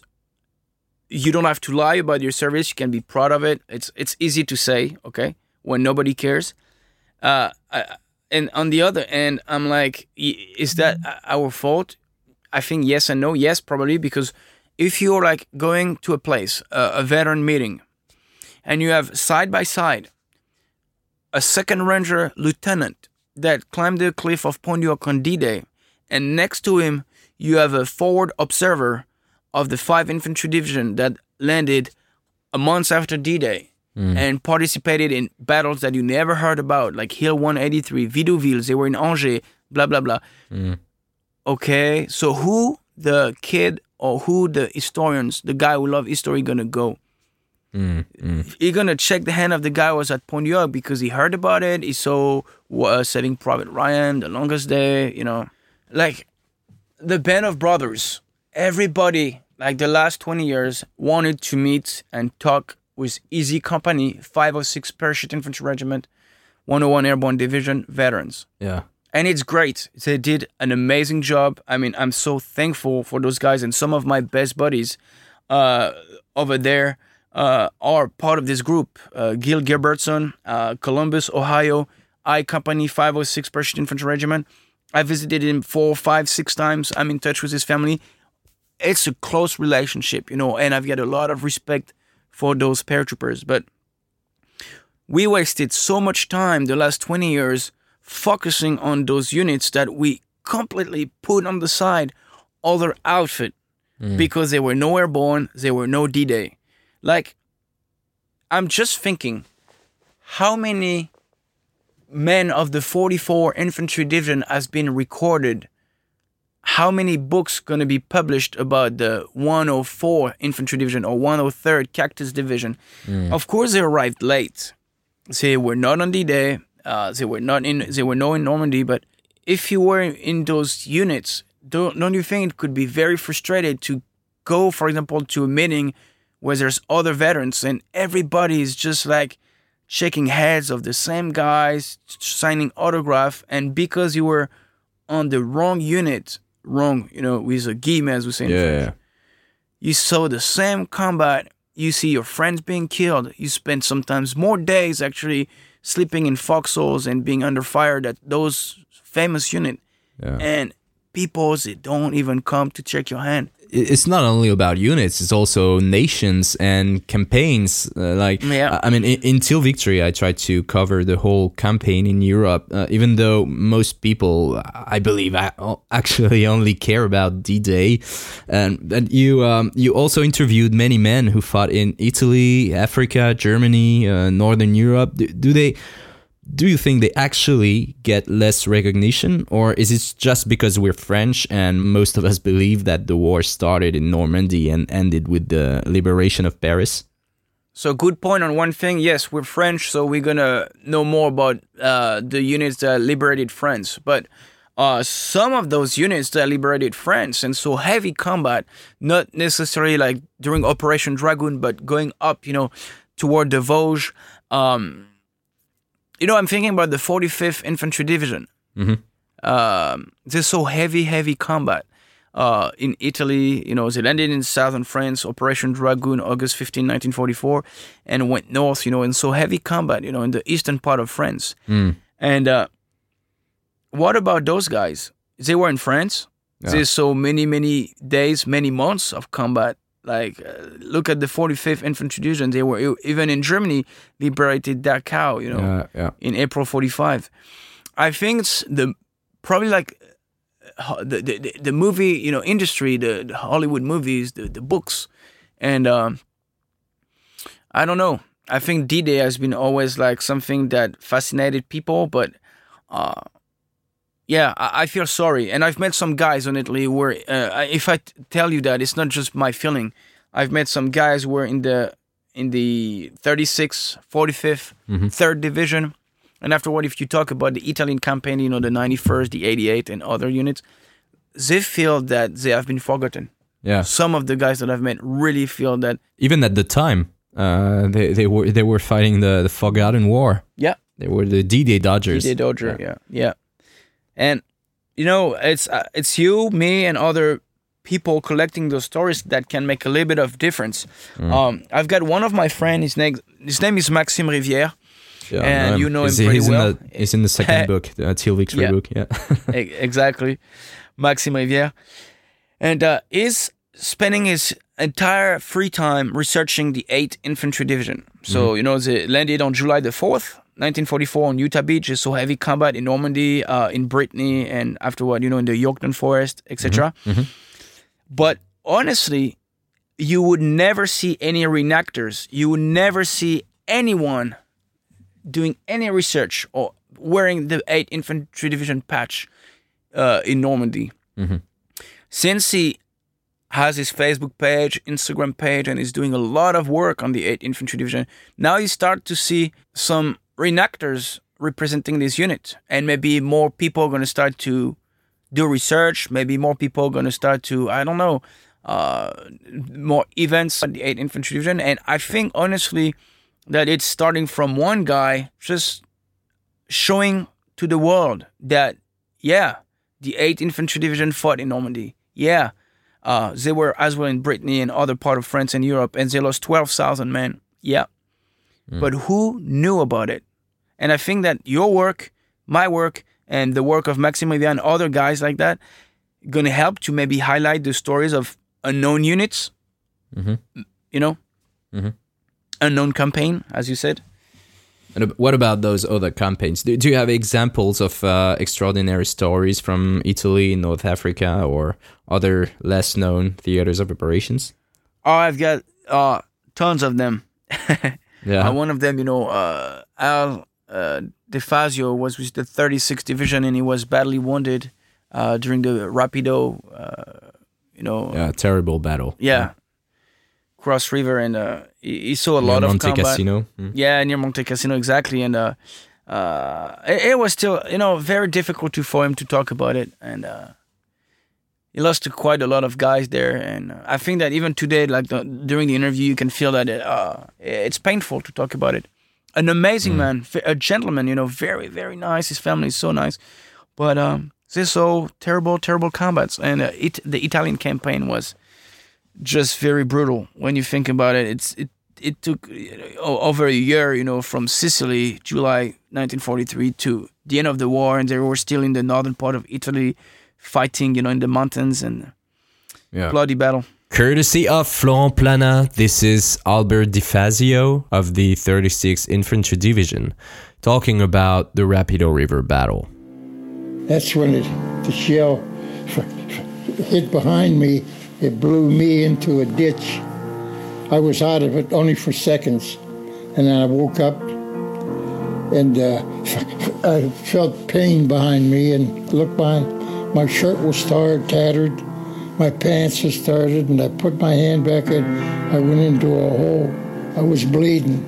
you don't have to lie about your service. You can be proud of it. It's it's easy to say, okay, when nobody cares. Uh, I, and on the other end, I'm like, is that our fault? I think yes and no. Yes, probably because if you're like going to a place, a veteran meeting, and you have side by side a second ranger lieutenant that climbed the cliff of on D-Day, and next to him you have a forward observer of the 5 Infantry Division that landed a month after D-Day mm. and participated in battles that you never heard about, like Hill 183, Vidouville, they were in Angers, blah blah blah. Mm. Okay, so who the kid or who the historians, the guy who love history, gonna go? Mm, he gonna check the hand of the guy who was at Pont du because he heard about it. He saw uh, Saving Private Ryan, The Longest Day. You know, like the band of brothers. Everybody, like the last twenty years, wanted to meet and talk with Easy Company, 506 Parachute Infantry Regiment, 101 Airborne Division veterans Yeah. and it's great. They did an amazing job. I mean, I'm so thankful for those guys, and some of my best buddies uh, over there uh, are part of this group. Uh, Gil Gilbertson, uh, Columbus, Ohio, I Company 506 Parachute Infantry Regiment. I visited him four, five, six times. I'm in touch with his family. It's a close relationship, you know, and I've got a lot of respect for those paratroopers. But we wasted so much time the last 20 years focusing on those units that we completely put on the side other outfit mm. because they were no airborne, they were no D-Day. Like, I'm just thinking, how many men of the 44 Infantry Division has been recorded? How many books gonna be published about the 104 Infantry Division or 103rd Cactus Division? Of course, they arrived late. They were not on D-Day. Uh, they were not in. They were not in Normandy. But if you were in those units, don't don't you think it could be very frustrated to go, for example, to a meeting where there's other veterans and everybody is just like shaking heads of the same guys, signing autograph, and because you were on the wrong unit, wrong, you know, with a guillemets, as we say in French, Yeah. you saw the same combat. You see your friends being killed. You spend sometimes more days actually sleeping in foxholes and being under fire that those famous unit. Yeah. And people they don't even come to check your hand. It- it's not only about units it's also nations and campaigns uh, like Yeah. i mean in, till victory i tried to cover the whole campaign in europe uh, even though most people i believe I, actually [laughs] only care about d-day and, and you um, you also interviewed many men who fought in italy africa germany uh, northern europe do, do they do you think they actually get less recognition or is it just because we're french and most of us believe that the war started in normandy and ended with the liberation of paris So good point on one thing. Yes, we're French, so we're gonna know more about uh, the units that liberated France. But uh, some of those units that liberated France, and so heavy combat, not necessarily like during Operation Dragoon, but going up, you know, toward the Vosges. Um, you know, I'm thinking about the 45th Infantry Division. Um, there's so heavy, heavy combat. Uh, in Italy, you know, they landed in southern France, Operation Dragoon, August 15, 1944, and went north, you know, in so heavy combat, you know, in the eastern part of France. And uh, what about those guys? They were in France. There's so many, many days, many months of combat. Like, uh, look at the 45th Infantry Division. They were even in Germany, liberated Dachau, you know yeah yeah in April 45. I think it's the probably like uh, the the, the- movie you know industry, the, the Hollywood movies, the the books, and um, I don't know. I think D-Day has been always like something that fascinated people, but uh, yeah, I, I feel sorry, and I've met some guys in Italy where uh, if I t- tell you that it's not just my feeling. I've met some guys who were in the in the 36th, 45th, 3rd Division. And afterward, if you talk about the Italian campaign, you know, the 91st, the 88th, and other units, they feel that they have been forgotten. yeah Some of the guys that I've met really feel that, even at the time uh, they, they were they were fighting the, the forgotten war yeah, they were the d-day dodgers they Dodger, yeah, yeah. And, you know, it's uh, it's you, me, and other people collecting those stories that can make a little bit of difference. Um, I've got one of my friends, his name, his name is Maxime Rivière. Yeah, And I you know him he's, pretty he's well. In the, he's in the second book, the Till Victory Yeah. book. Yeah. [laughs] Exactly, Maxime Rivière, and uh, is spending his entire free time researching the 8th Infantry Division. So you know they landed on July the fourth, 1944 on Utah Beach. Saw heavy combat in Normandy, uh, in Brittany, and afterward, you know, in the Hürtgen Forest, etc. But honestly, you would never see any reenactors. You would never see anyone doing any research or wearing the 8th Infantry Division patch uh, in Normandy. Since he has his Facebook page, Instagram page, and is doing a lot of work on the 8th Infantry Division, now you start to see some reenactors representing this unit. And maybe more people are going to start to do research. Maybe more people are going to start to, I don't know, uh, more events at the 8th Infantry Division. And I think, honestly, that it's starting from one guy just showing to the world that, yeah, the 8th Infantry Division fought in Normandy. Yeah, uh, they were as well in Brittany and other part of France and Europe, and they lost 12,000 men. Yeah. But who knew about it? And I think that your work, my work, and the work of Maximilian, and other guys like that, gonna help to maybe highlight the stories of unknown units. You know, unknown campaign, as you said. And what about those other campaigns? Do, do you have examples of uh, extraordinary stories from Italy, North Africa, or other less known theaters of operations? Oh, I've got uh, tons of them. [laughs] Yeah. Uh, one of them, you know, uh, Al uh, DeFazio was with the 36th Division and he was badly wounded uh, during the Rapido, uh, you know, yeah, terrible battle. yeah, Cross River, and uh, he, he saw a Near lot of Monte combat. Cassino. Mm. Yeah, near Monte Cassino, exactly. And uh, uh, it, it was still, you know, very difficult to, for him to talk about it. And uh, he lost to quite a lot of guys there. And uh, I think that even today, like the, during the interview, you can feel that it, uh, it's painful to talk about it. An amazing man, a gentleman, you know, very, very nice. His family is so nice. But um, this so terrible, terrible combats. And uh, it, the Italian campaign was just very brutal when you think about it. It's it it took you know, over a year, you know, from Sicily, July 1943 to the end of the war, and they were still in the northern part of Italy, fighting, you know, in the mountains and Yeah. bloody battle. Courtesy of Florent Plana, this is Albert DiFazio of the 36th Infantry Division talking about the Rapido River battle. That's when it, the shell hit behind me. It blew me into a ditch. I was out of it only for seconds, and then I woke up and uh, [laughs] I felt pain behind me and looked behind. My shirt was tarred, tattered. My pants was started, and I put my hand back in. I went into a hole. I was bleeding.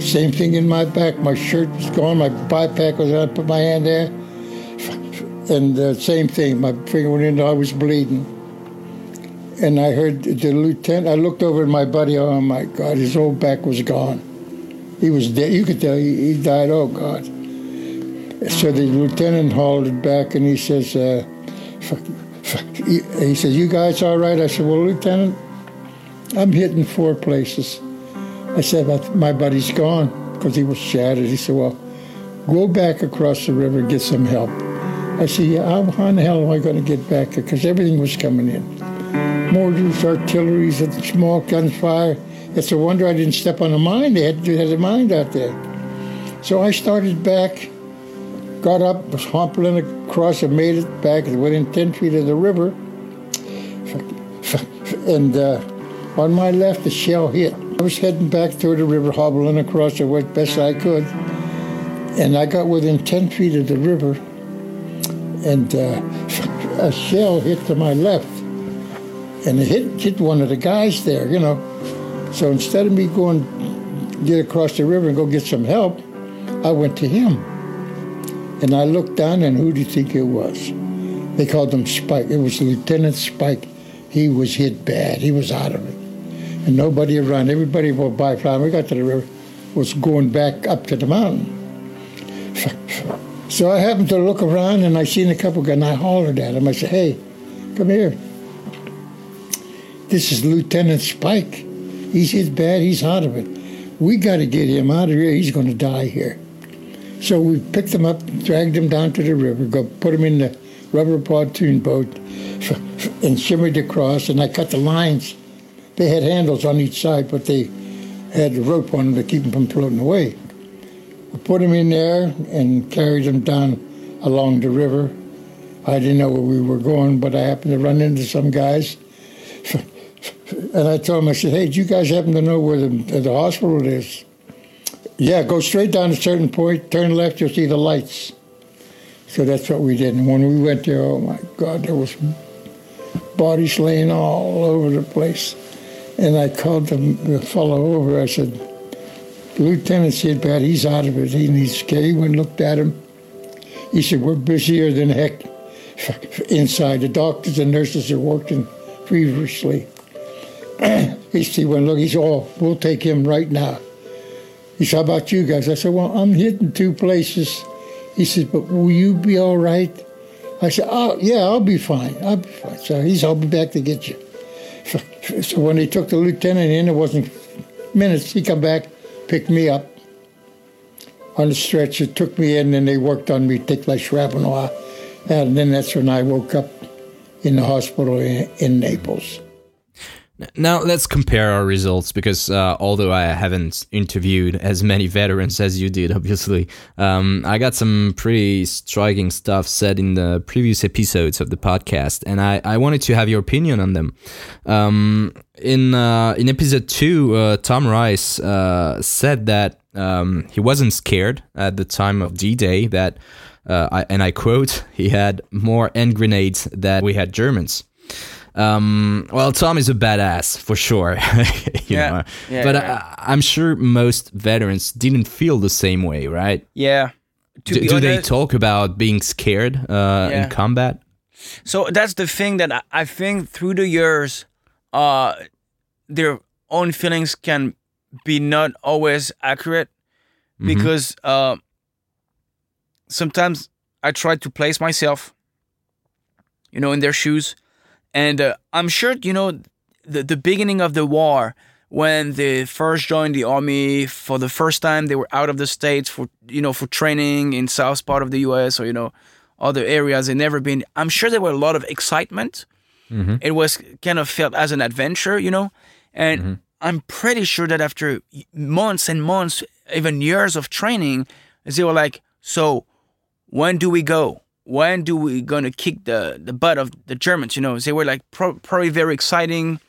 Same thing in my back. My shirt was gone. My backpack was. I put my hand there and uh, same thing. My finger went in. I was bleeding, and I heard the lieutenant. I looked over at my buddy. Oh my God, his whole back was gone. He was dead. You could tell he, he died. Oh God. So the lieutenant hauled it back, and he says, uh. He, says, "You guys all right?" I said, "Well, lieutenant, I'm hitting four places." I said, "But my buddy's gone because he was shattered." He said, "Well, go back across the river and get some help." I said, yeah, how, in the hell am I going to get back there? Because everything was coming in. Mortars, artilleries, and small guns fire. It's a wonder I didn't step on a mine. They had, they had a mine out there. So I started back, got up, was hopping across and made it back within 10 feet of the river. [laughs] And uh, on my left, the shell hit. I was heading back toward the river, hobbling across it as best I could. And I got within 10 feet of the river and uh, [laughs] a shell hit to my left, and it hit, hit one of the guys there, you know. So instead of me going get across the river and go get some help, I went to him, and I looked down, and who do you think it was? They called him Spike. It was Lieutenant Spike. He was hit bad. He was out of it, and nobody around. Everybody went by. Time we got to the river, was going back up to the mountain. So I happened to look around and I seen a couple guys and I hollered at him. I said, hey, come here. This is Lieutenant Spike. He's hit bad. He's out of it. We got to get him out of here. He's going to die here. So we picked them up, dragged them down to the river, go put them in the rubber pontoon boat, and shimmied across. And I cut the lines. They had handles on each side, but they had the rope on them to keep them from floating away. We put them in there and carried them down along the river. I didn't know where we were going, but I happened to run into some guys. And I told them, I said, hey, do you guys happen to know where the, the hospital is? Yeah, go straight down a certain point, turn left, you'll see the lights. So that's what we did. And when we went there, oh my God, there was bodies laying all over the place. And I called the, the fellow over. I said, Lieutenant said, Pat, he's out of it. He needs care. He and looked at him. He said, we're busier than heck [laughs] inside. The doctors and nurses are working feverishly. [clears throat] he said, well, look, he's all, we'll take him right now. He said, how about you guys? I said, well, I'm hitting two places. He said, but will you be all right? I said, oh, yeah, I'll be fine. I'll be fine. So he said, I'll be back to get you. [laughs] So when they took the lieutenant in, it wasn't minutes. He come back, picked me up on the stretcher, took me in, and they worked on me, take like shrapnel. Out. And then that's when I woke up in the hospital in, in Naples. Now let's compare our results because uh, although I haven't interviewed as many veterans as you did, obviously, um, I got some pretty striking stuff said in the previous episodes of the podcast, and I, I wanted to have your opinion on them. Um, in uh, in episode two, uh, Tom Rice uh, said that um, he wasn't scared at the time of D-Day. That uh, I, and I quote, he had more hand grenades than we had Germans. Um, well, Tom is a badass for sure. [laughs] yeah, yeah, but yeah. I, am sure most veterans didn't feel the same way, right? Yeah. Do, do they talk about being scared uh, yeah. in combat? So that's the thing that I think through the years, uh, their own feelings can be not always accurate mm-hmm. because uh, sometimes I try to place myself, you know, in their shoes and uh, I'm sure, you know, the, the beginning of the war, when they first joined the army for the first time, they were out of the States for, you know, for training in south part of the US or, you know, other areas. They never been. I'm sure there were a lot of excitement. Mm-hmm. It was kind of felt as an adventure, you know. And mm-hmm. I'm pretty sure that after months and months, even years of training, they were like, so when do we go? When do we gonna kick the the butt of the Germans? You know, they were like pro- probably very exciting,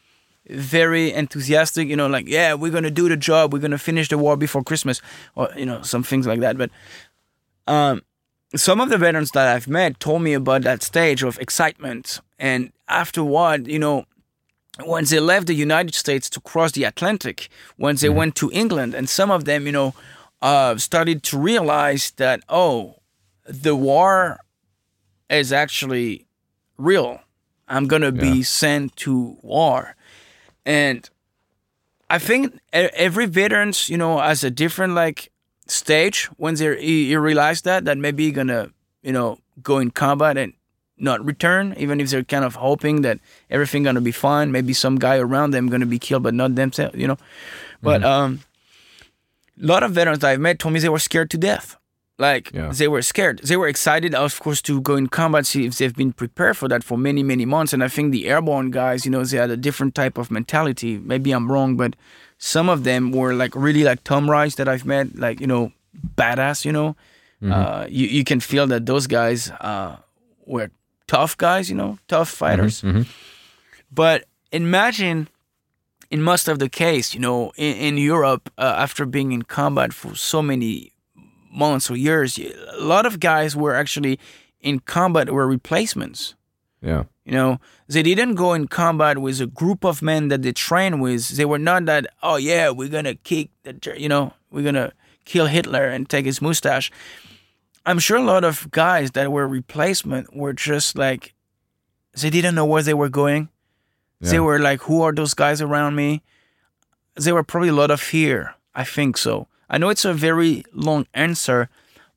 very enthusiastic. You know, like yeah, we're gonna do the job. We're gonna finish the war before Christmas, or you know, some things like that. But um, some of the veterans that I've met told me about that stage of excitement, and afterward, you know. Once they left the United States to cross the Atlantic, once they mm-hmm. went to England, and some of them, you know, uh, started to realize that, oh, the war is actually real. I'm gonna yeah. be sent to war, and I think every veterans, you know, has a different like stage when they you realize that that maybe you're gonna you know go in combat and not return, even if they're kind of hoping that everything gonna be fine. Maybe some guy around them gonna be killed, but not themselves, you know. But mm-hmm. um, a lot of veterans I've met told me they were scared to death. Like yeah. they were scared. They were excited, of course, to go in combat. See if they've been prepared for that for many, many months. And I think the airborne guys, you know, they had a different type of mentality. Maybe I'm wrong, but some of them were like really like Tom Rice that I've met, like you know, badass. You know, mm-hmm. uh, you you can feel that those guys uh, were tough guys. You know, tough fighters. Mm-hmm. Mm-hmm. But imagine in most of the case, you know, in, in Europe, uh, after being in combat for so many months or years, a lot of guys were actually in combat were replacements. Yeah. You know, they didn't go in combat with a group of men that they trained with. They were not that, oh yeah, we're gonna kick the, you know, we're gonna kill Hitler and take his mustache. I'm sure a lot of guys that were replacement were just like, they didn't know where they were going. Yeah. They were like, who are those guys around me? There were probably a lot of fear. I think so. I know it's a very long answer,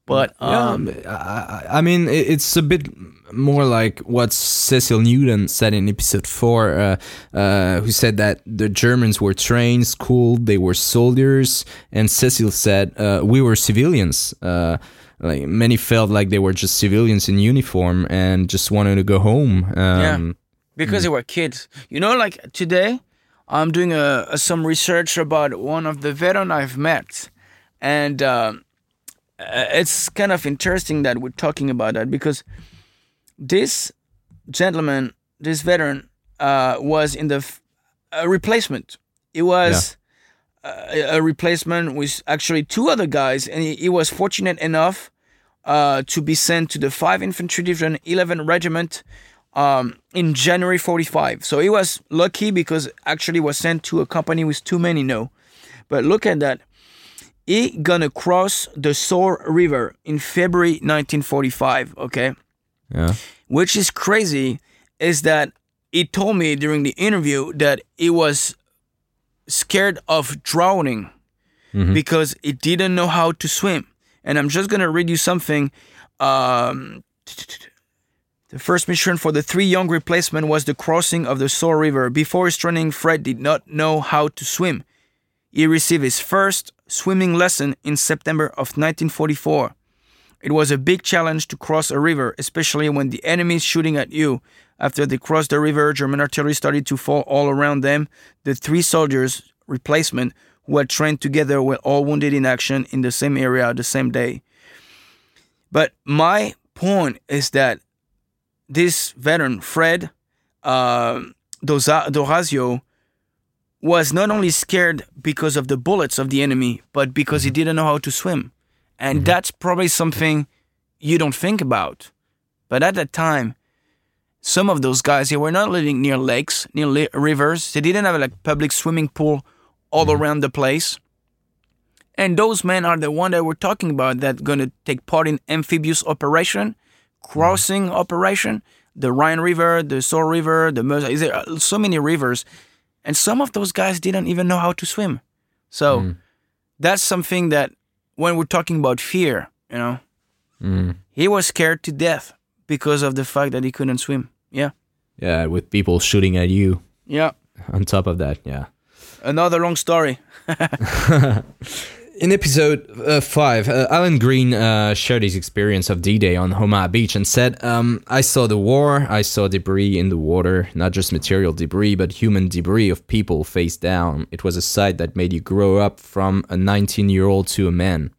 but um, yeah, I, I, mean, it's a bit more like what Cecil Newton said in episode four, uh, uh, who said that the Germans were trained, schooled, they were soldiers, and Cecil said uh, we were civilians. Uh, like many felt like they were just civilians in uniform and just wanted to go home. Um, yeah, because mm. they were kids. You know, like today, I'm doing a, a, some research about one of the veterans I've met and uh, uh, it's kind of interesting that we're talking about that because this gentleman, this veteran, uh, was in the f- a replacement. It was uh, a replacement with actually two other guys, and he, he was fortunate enough uh, to be sent to the 5 Infantry Division, 11 Regiment um, in January 45. So he was lucky because actually was sent to a company with too many no. But look at that. He gonna cross the Saar River in February 1945, okay? Yeah. Which is crazy is that he told me during the interview that he was scared of drowning because he didn't know how to swim. And I'm just gonna read you something. Um, the first mission for the three young replacement was the crossing of the Saar River. Before his training, Fred did not know how to swim. He received his first swimming lesson in September of 1944. It was a big challenge to cross a river, especially when the enemy is shooting at you. After they crossed the river, German artillery started to fall all around them. The three soldiers, replacement, who had trained together were all wounded in action in the same area the same day. But my point is that this veteran, Fred uh, Doza- Dorazio, was not only scared because of the bullets of the enemy, but because he mm-hmm. didn't know how to swim. And mm-hmm. that's probably something you don't think about. But at that time, some of those guys, they were not living near lakes, near li- rivers. They didn't have like public swimming pool all mm-hmm. around the place. And those men are the one that we're talking about that going to take part in amphibious operation, crossing operation, the Rhine River, the Saar River, the Meuse. There are so many rivers, and some of those guys didn't even know how to swim. So mm. that's something that when we're talking about fear, you know, mm. he was scared to death because of the fact that he couldn't swim. Yeah, Yeah, with people shooting at you yeah. on top of that. Yeah. Another long story. [laughs] [laughs] In episode uh, 5, uh, Alan Green uh, shared his experience of D Day on Omaha Beach and said, um, I saw the war, I saw debris in the water, not just material debris, but human debris of people face down. It was a sight that made you grow up from a 19 year old to a man.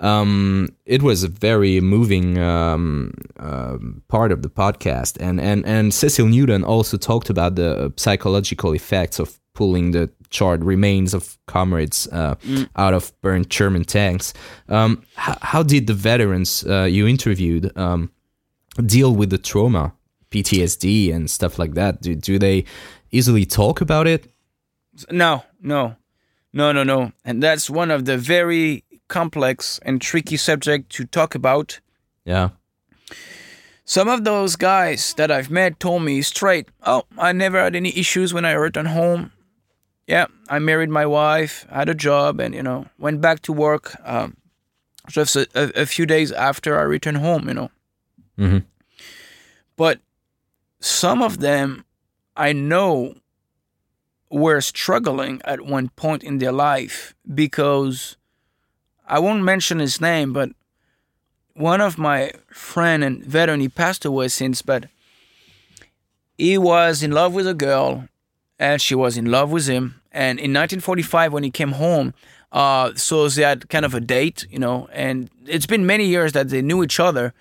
Um, it was a very moving um, um part of the podcast, and, and, and Cecil Newton also talked about the psychological effects of pulling the charred remains of comrades uh, out of burned German tanks. Um, how, how did the veterans uh, you interviewed um, deal with the trauma, PTSD, and stuff like that? Do, do they easily talk about it? No, no, no, no, no. And that's one of the very complex and tricky subject to talk about. Yeah. Some of those guys that I've met told me straight, "Oh, I never had any issues when I returned home. Yeah, I married my wife, had a job, and you know went back to work um, just a, a, few days after I returned home. You know, Mhm. but some of them I know were struggling at one point in their life because I won't mention his name, but one of my friend and veteran, he passed away since, but he was in love with a girl and she was in love with him. And in 1945, when he came home, uh, so they had kind of a date, you know, and it's been many years that they knew each other.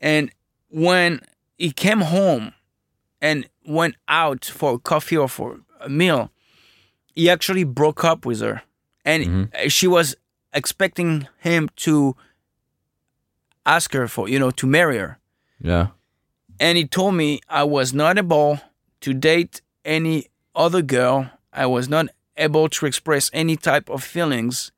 And when he came home and went out for coffee or for a meal, he actually broke up with her. And she was expecting him to ask her for, you know, to marry her. Yeah. And he told me I was not able to date any other girl. I was not able to express any type of feelings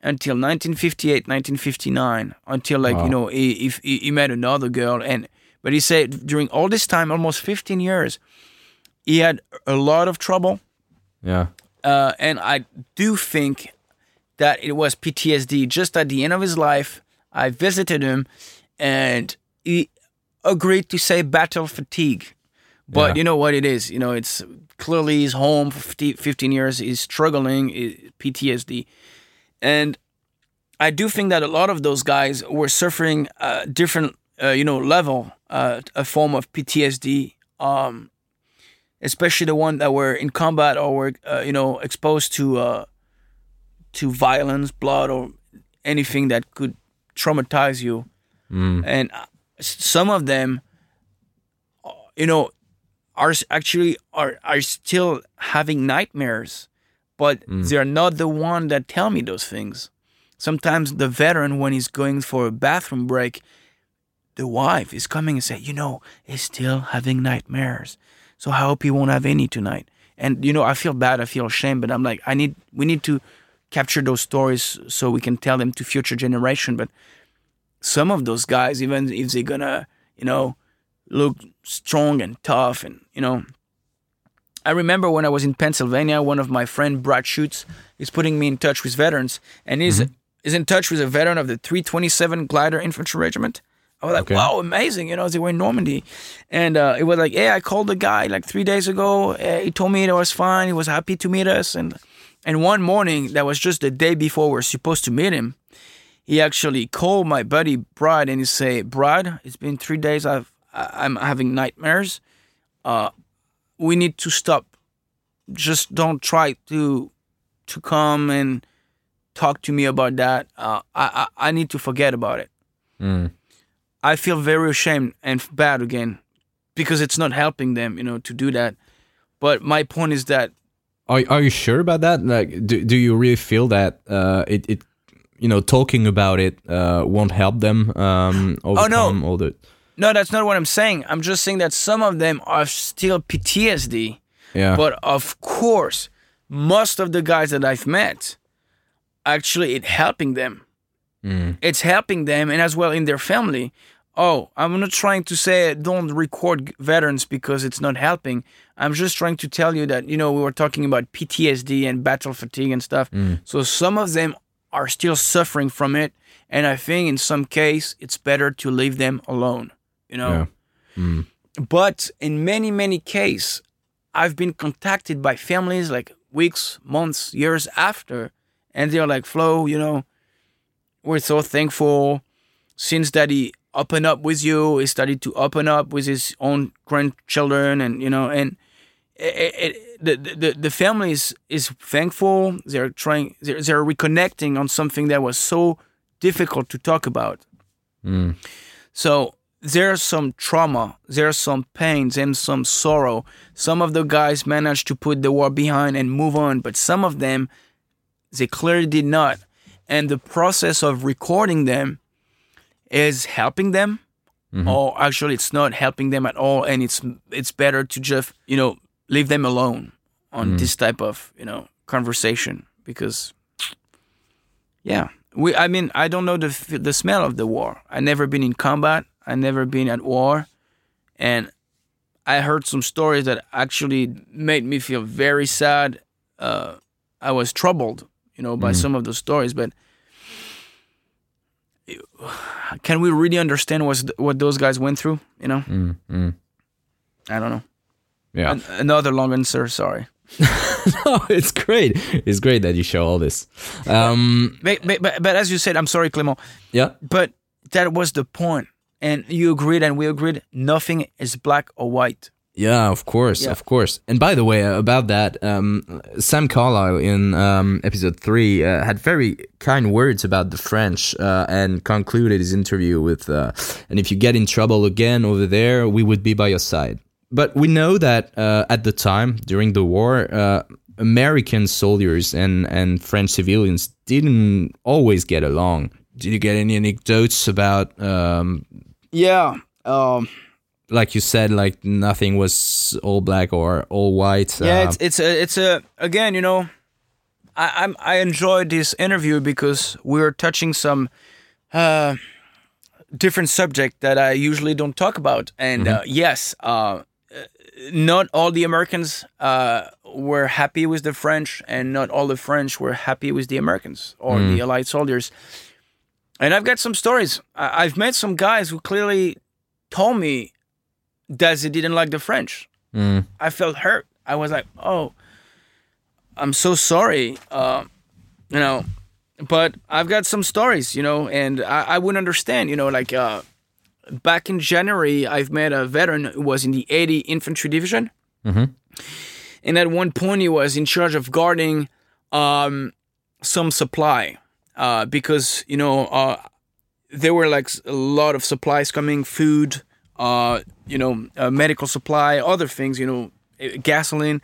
until 1958, 1959, until like, you know, he, if he, he met another girl. And, but he said during all this time, almost 15 years, he had a lot of trouble. Yeah. Uh, and I do think that it was PTSD. Just at the end of his life, I visited him, and he agreed to say battle fatigue. But Yeah. you know what it is? You know, it's clearly he's home for 50 15 years. He's struggling, PTSD, and I do think that a lot of those guys were suffering a different, uh, you know, level, uh, a form of PTSD. Um, especially the one that were in combat or were, uh, you know, exposed to uh, to violence, blood, or anything that could traumatize you, and uh, some of them, uh, you know, are actually are are still having nightmares, but mm. they're not the one that tell me those things. Sometimes the veteran, when he's going for a bathroom break, the wife is coming and say, you know, he's still having nightmares. So I hope he won't have any tonight. And you know, I feel bad, I feel ashamed, but I'm like, I need we need to capture those stories so we can tell them to future generation. But some of those guys, even if they're gonna, you know, look strong and tough and you know I remember when I was in Pennsylvania, one of my friend Brad Schutz is putting me in touch with veterans, and he's is in touch with a veteran of the 327 Glider Infantry Regiment. I was like, Okay. wow, amazing! You know, they were in Normandy, and uh, it was like, hey, I called the guy like three days ago. He told me it was fine. He was happy to meet us, and and one morning that was just the day before we're supposed to meet him. He actually called my buddy Brad and he say, Brad, it's been three days. I've I'm having nightmares we need to stop. Just don't try to to come and talk to me about that. Uh, I, I I need to forget about it. Mm. I feel very ashamed and bad again because it's not helping them, you know, to do that. But my point is that Are are you sure about that? Like, do do you really feel that uh, it it you know talking about it uh, won't help them um, overcome all the no, that's not what I'm saying. I'm just saying that some of them are still PTSD. yeah But of course, most of the guys that I've met, actually, it helping them. Mm. It's helping them, and as well in their family. Oh, I'm not trying to say don't record veterans because it's not helping. I'm just trying to tell you that you know we were talking about PTSD and battle fatigue and stuff. Mm. So some of them are still suffering from it, and I think in some case it's better to leave them alone. You know. Yeah. Mm. But in many, many cases, I've been contacted by families like weeks, months, years after, and they're like, Flo, you know, we're so thankful since that he opened up with you, he started to open up with his own grandchildren, and you know, and it, it, the, the the family is, is thankful. They're trying, they're, they're reconnecting on something that was so difficult to talk about. Mm. So there's some trauma, there's some pains and some sorrow. Some of the guys managed to put the war behind and move on, but some of them, they clearly did not. And the process of recording them is helping them, mm-hmm. or actually, it's not helping them at all. And it's it's better to just you know leave them alone on mm. this type of you know conversation because yeah, we. I mean, I don't know the the smell of the war. I never been in combat. I never been at war, and I heard some stories that actually made me feel very sad. Uh, I was troubled, you know, by some of those stories. But can we really understand what's th- what those guys went through? You know, I don't know. yeah An- another long answer. Sorry. [laughs] no it's great it's great that you show all this um But, but, but, but as you said, I'm sorry, Clément. yeah But that was the point. And you agreed and we agreed nothing is black or white. Yeah, of course, Yeah. of course. And by the way, uh, about that, um, Sam Carlyle in um, episode three uh, had very kind words about the French uh, and concluded his interview with, uh, "And if you get in trouble again over there, we would be by your side." But we know that uh, at the time during the war, uh, American soldiers and and French civilians didn't always get along. Did you get any anecdotes about um, Yeah. Um, like you said, like nothing was all black or all white. yeah, uh, it's it's a it's a again, you know, I I'm I enjoyed this interview because we were touching some uh different subject that I usually don't talk about. And uh, yes, uh not all the Americans uh, were happy with the French, and not all the French were happy with the Americans or the Allied soldiers. And I've got some stories. I- I've met some guys who clearly told me that they didn't like the French. mm, I felt hurt. I was like, oh, I'm so sorry. Uh, you know, but I've got some stories, you know, and I, I wouldn't understand, you know, like uh, back in January, I've met a veteran who was in the 80 Infantry Division. And at one point, he was in charge of guarding um, some supply uh, because, you know, uh, there were like a lot of supplies coming, food, uh, you know, uh, medical supply, other things, you know, eh, gasoline,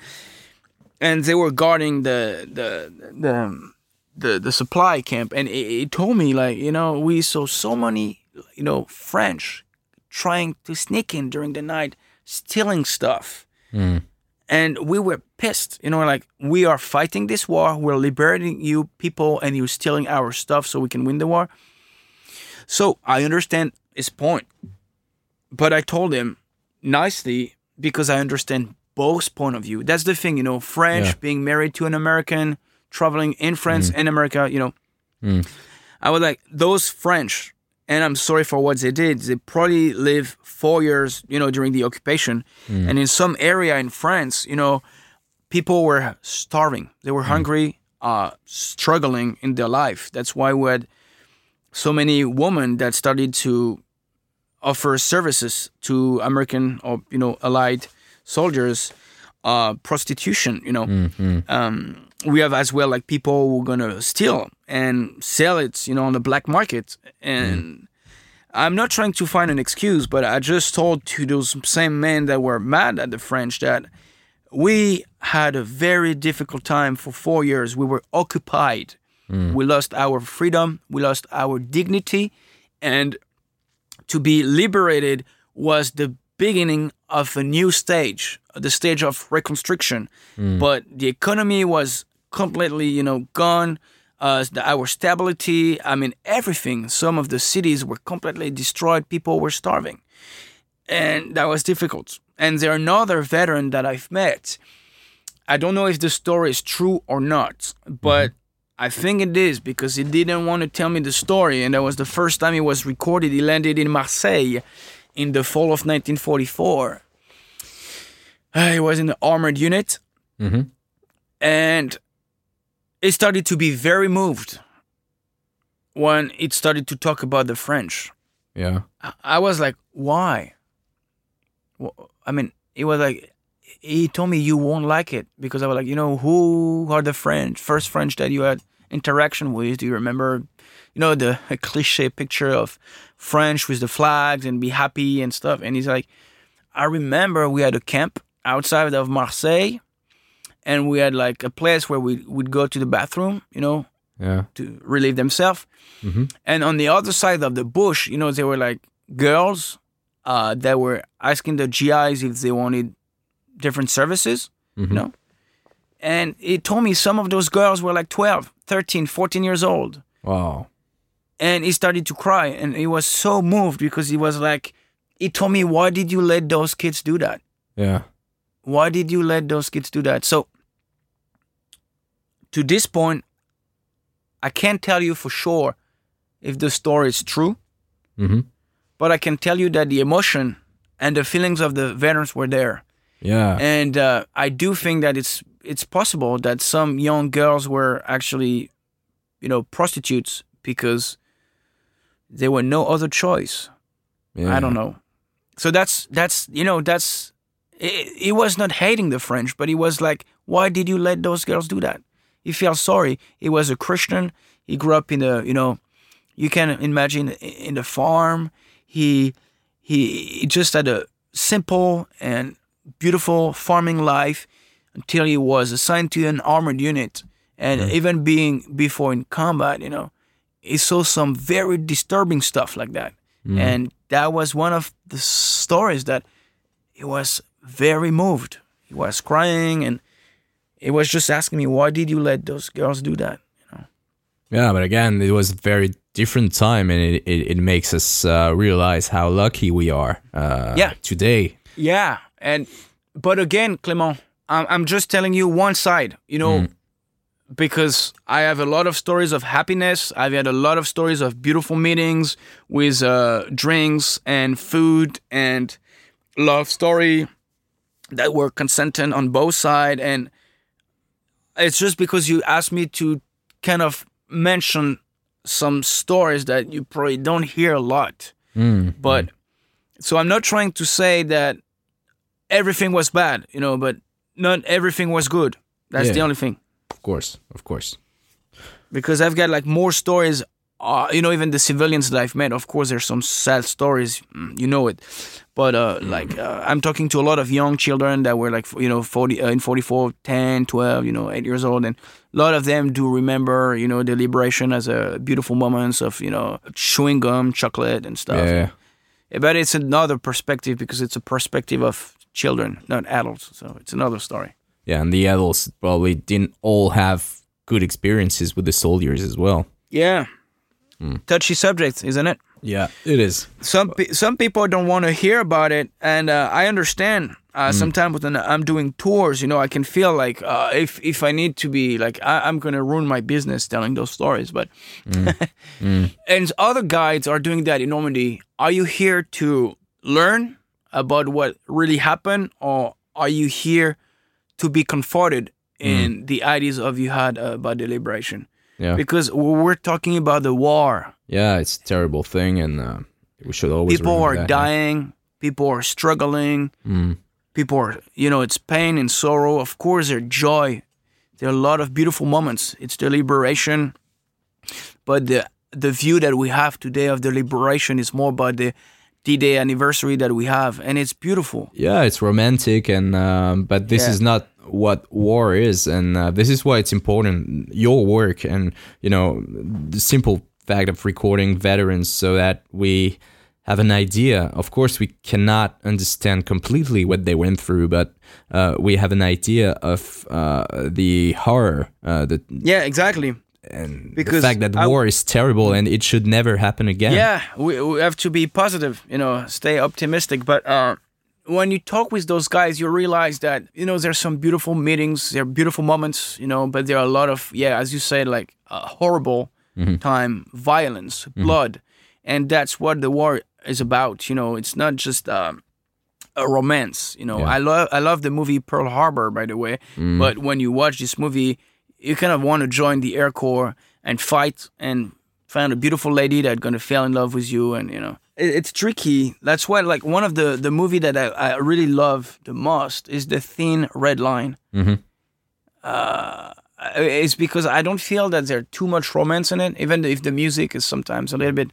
and they were guarding the the the the, the supply camp, and it, it told me like, you know, we saw so many, you know, French trying to sneak in during the night, stealing stuff and we were pissed you know like we are fighting this war. We're liberating you people and you're stealing our stuff so we can win the war. So i understand his point but i told him nicely because i understand both point of view. That's the thing you know french Yeah. being married to an american traveling in france mm. and america you know. Mm. I was like those french and i'm sorry for what they did. They probably lived four years you know during the occupation. And in some area in france you know people were starving. They were hungry uh struggling in their life. That's why we had so many women that started to offer services to american or you know allied soldiers uh prostitution you know. Um we have as well like people who are gonna steal and sell it you know on the black market and I'm not trying to find an excuse, but I just told to those same men that were mad at the French that we had a very difficult time for four years. We were occupied. Mm. We lost our freedom, we lost our dignity, and to be liberated was the beginning of a new stage, the stage of reconstruction. Mm. But the economy was completely, you know, gone. Uh, the, our stability, I mean, everything. Some of the cities were completely destroyed. People were starving, and that was difficult. And there are another veteran that I've met. I don't know if the story is true or not, but I think it is because he didn't want to tell me the story, and that was the first time it was recorded. He landed in Marseille in the fall of 1944. Uh, [sighs] he was in the armored unit, Mhm. and he started to be very moved when it started to talk about the French. Yeah. I- I was like, why? Well, I mean, it was like, he told me you won't like it because I was like, you know, who are the French, first French that you had interaction with? Do you remember, you know, the [laughs] cliche picture of French with the flags and be happy and stuff? And he's like, I remember we had a camp outside of Marseille and we had like a place where we would go to the bathroom, you know, Yeah. to relieve themselves. And on the other side of the bush, you know, there were like girls uh, that were asking the GIs if they wanted different services, you know. And he told me some of those girls were like 12, 13, 14 years old. Wow. And he started to cry. And he was so moved because he was like, he told me, why did you let those kids do that? Yeah. why did you let those kids do that? So, to this point, I can't tell you for sure if the story is true, Mhm. but I can tell you that the emotion and the feelings of the veterans were there, Yeah. and uh, I do think that it's it's possible that some young girls were actually, you know, prostitutes because there were no other choice. yeah. I don't know. So that's that's you know that's he, he was not hating the French, but he was like, why did you let those girls do that? He felt sorry. He was a Christian. He grew up in the you know, you can imagine in the farm. He he, he just had a simple and beautiful farming life until he was assigned to an armored unit, and mm-hmm. even being before in combat, you know, he saw some very disturbing stuff like that. Mm-hmm. And that was one of the stories that he was very moved. He was crying and he was just asking me, why did you let those girls do that? Yeah, but again, it was a very different time, and it, it, it makes us uh, realize how lucky we are uh, Yeah. today. Yeah. And, but again, Clément, I'm, I'm just telling you one side, you know, because I have a lot of stories of happiness. I've had a lot of stories of beautiful meetings with uh, drinks and food and love story that were consenting on both sides. And it's just because you asked me to kind of mention some stories that you probably don't hear a lot. Hmm, but hmm. so I'm not trying to say that everything was bad, you know, but not everything was good. That's the only thing Of course, of course. because I've got like more stories uh, you know, even the civilians that I've met, of course, there's some sad stories, mm, you know it. But uh, like, uh, I'm talking to a lot of young children that were like, you know, 40 uh, in 44, 10, 12, you know, eight years old, and a lot of them do remember, you know, the liberation as a beautiful moments of, you know, chewing gum, chocolate, and stuff. Yeah. But it's another perspective because it's a perspective of children, not adults. So it's another story. Yeah, and the adults probably didn't all have good experiences with the soldiers as well. Yeah. Touchy subject, isn't it? Yeah, it is. some pe- some people don't want to hear about it, and uh, I understand. Uh, Sometimes when I'm doing tours, you know, I can feel like uh, if if I need to be like I, I'm gonna ruin my business telling those stories. But [laughs] and other guides are doing that in Normandy. Are you here to learn about what really happened, or are you here to be comforted in the ideas of you had about the liberation? Yeah, Because we're talking about the war. yeah, it's a terrible thing, and uh, we should always. people are that, yeah. dying people are struggling Mm. people are you know it's pain and sorrow of course there's joy there are a lot of beautiful moments it's the liberation but the the view that we have today of the liberation is more about the d-day anniversary that we have and it's beautiful Yeah, it's romantic, and um, but this Yeah. is not what war is, and uh, this is why it's important. Your work, and you know, the simple fact of recording veterans, so that we have an idea. Of course, we cannot understand completely what they went through, but uh, we have an idea of uh, the horror, uh, the, yeah exactly and Because the fact that I- war is terrible and it should never happen again. Yeah, we, we have to be positive, you know, stay optimistic. But uh, when you talk with those guys, you realize that, you know, there's some beautiful meetings, there are beautiful moments, you know, but there are a lot of, yeah, as you said, like uh, horrible time, violence, blood. And that's what the war is about, you know, it's not just. Um, a romance, you know. Yeah. I love I love the movie Pearl Harbor, by the way. But when you watch this movie, you kind of want to join the Air Corps and fight and find a beautiful lady that's gonna fall in love with you, and you know, it's tricky. That's why, like, one of the the movie that I, I really love the most is the Thin Red Line. Mhm. Uh, it's because I don't feel that there's too much romance in it, even if the music is sometimes a little bit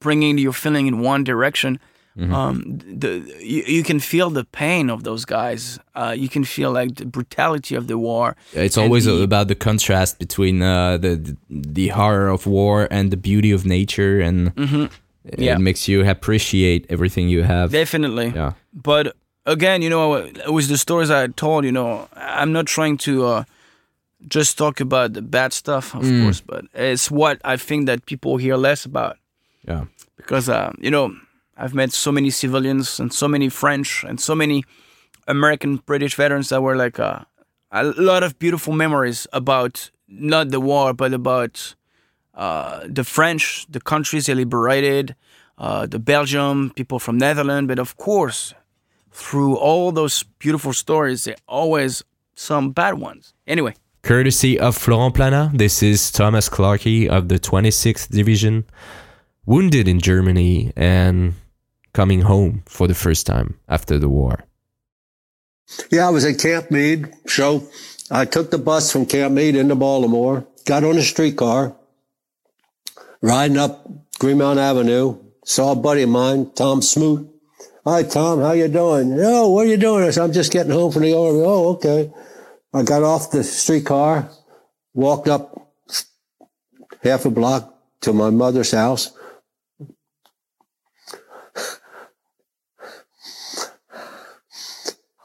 bringing your feeling in one direction. Um, the you, you can feel the pain of those guys. Uh, you can feel like the brutality of the war. It's always the- about the contrast between uh, the the horror of war and the beauty of nature, and Mm-hmm. Yeah. makes you appreciate everything you have. Definitely. Yeah, But again, you know, with the stories I told, you know, I'm not trying to uh, just talk about the bad stuff, of course, but it's what I think that people hear less about yeah, because, uh, you know, I've met so many civilians and so many French and so many American British veterans that were like uh, a lot of beautiful memories about not the war, but about uh, the French, the countries they liberated, uh, the Belgium, people from Netherlands, but of course, through all those beautiful stories, there are always some bad ones. Anyway, Courtesy of Florent Plana, this is Thomas Clarkey of the 26th Division, wounded in Germany and coming home for the first time after the war. Yeah, I was at Camp Meade. So I took the bus from Camp Meade into Baltimore, got on a streetcar, riding up Greenmount Avenue, saw a buddy of mine, Tom Smoot. Hi, Tom, how you doing? Oh, what are you doing? I said, I'm just getting home from the army. Oh, okay. I got off the streetcar, walked up half a block to my mother's house.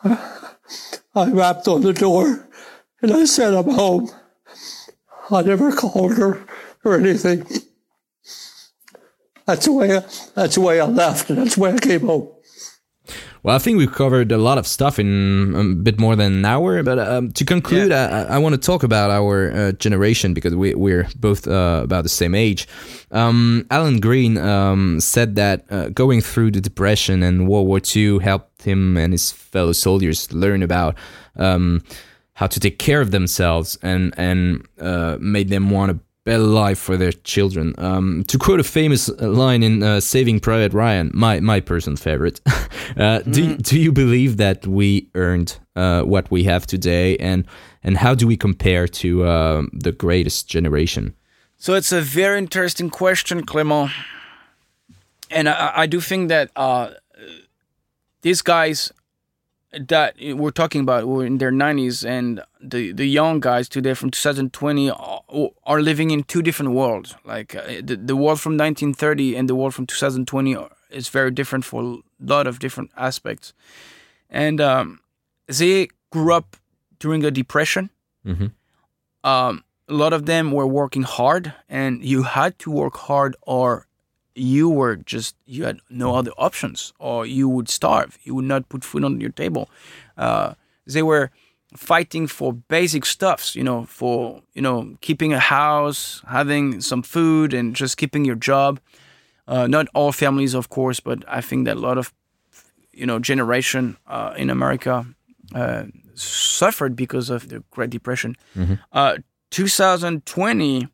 I rapped on the door and I said, I'm home. I never called her or anything. That's the way I, that's the way I left [laughs] that's way I came home. Well, I think we've covered a lot of stuff in a bit more than an hour. But um, to conclude, I, I want to talk about our uh, generation because we, we're both uh, about the same age. Um, Alan Green um, said that uh, going through the Depression and World War II helped him and his fellow soldiers learn about um, how to take care of themselves and and uh, made them want a better life for their children. Um, to quote a famous line in uh, Saving Private Ryan, my my personal favorite, [laughs] uh, do do you believe that we earned uh, what we have today, and and how do we compare to uh, the greatest generation? So it's a very interesting question, Clément. And I, I do think that uh, these guys that we're talking about were in their 90s and the, the young guys today from 2020 are, are living in two different worlds. Like uh, the, the world from 1930 and the world from 2020 is very different for a lot of different aspects. And um, they grew up during a depression. Um, a lot of them were working hard, and you had to work hard, or you were just you had no other options, or you would starve. You would not put food on your table. Uh, they were fighting for basic stuffs, you know, for you know keeping a house, having some food, and just keeping your job. Uh, not all families, of course, but I think that a lot of you know generation uh, in America uh, suffered because of the Great Depression. Uh, 2020,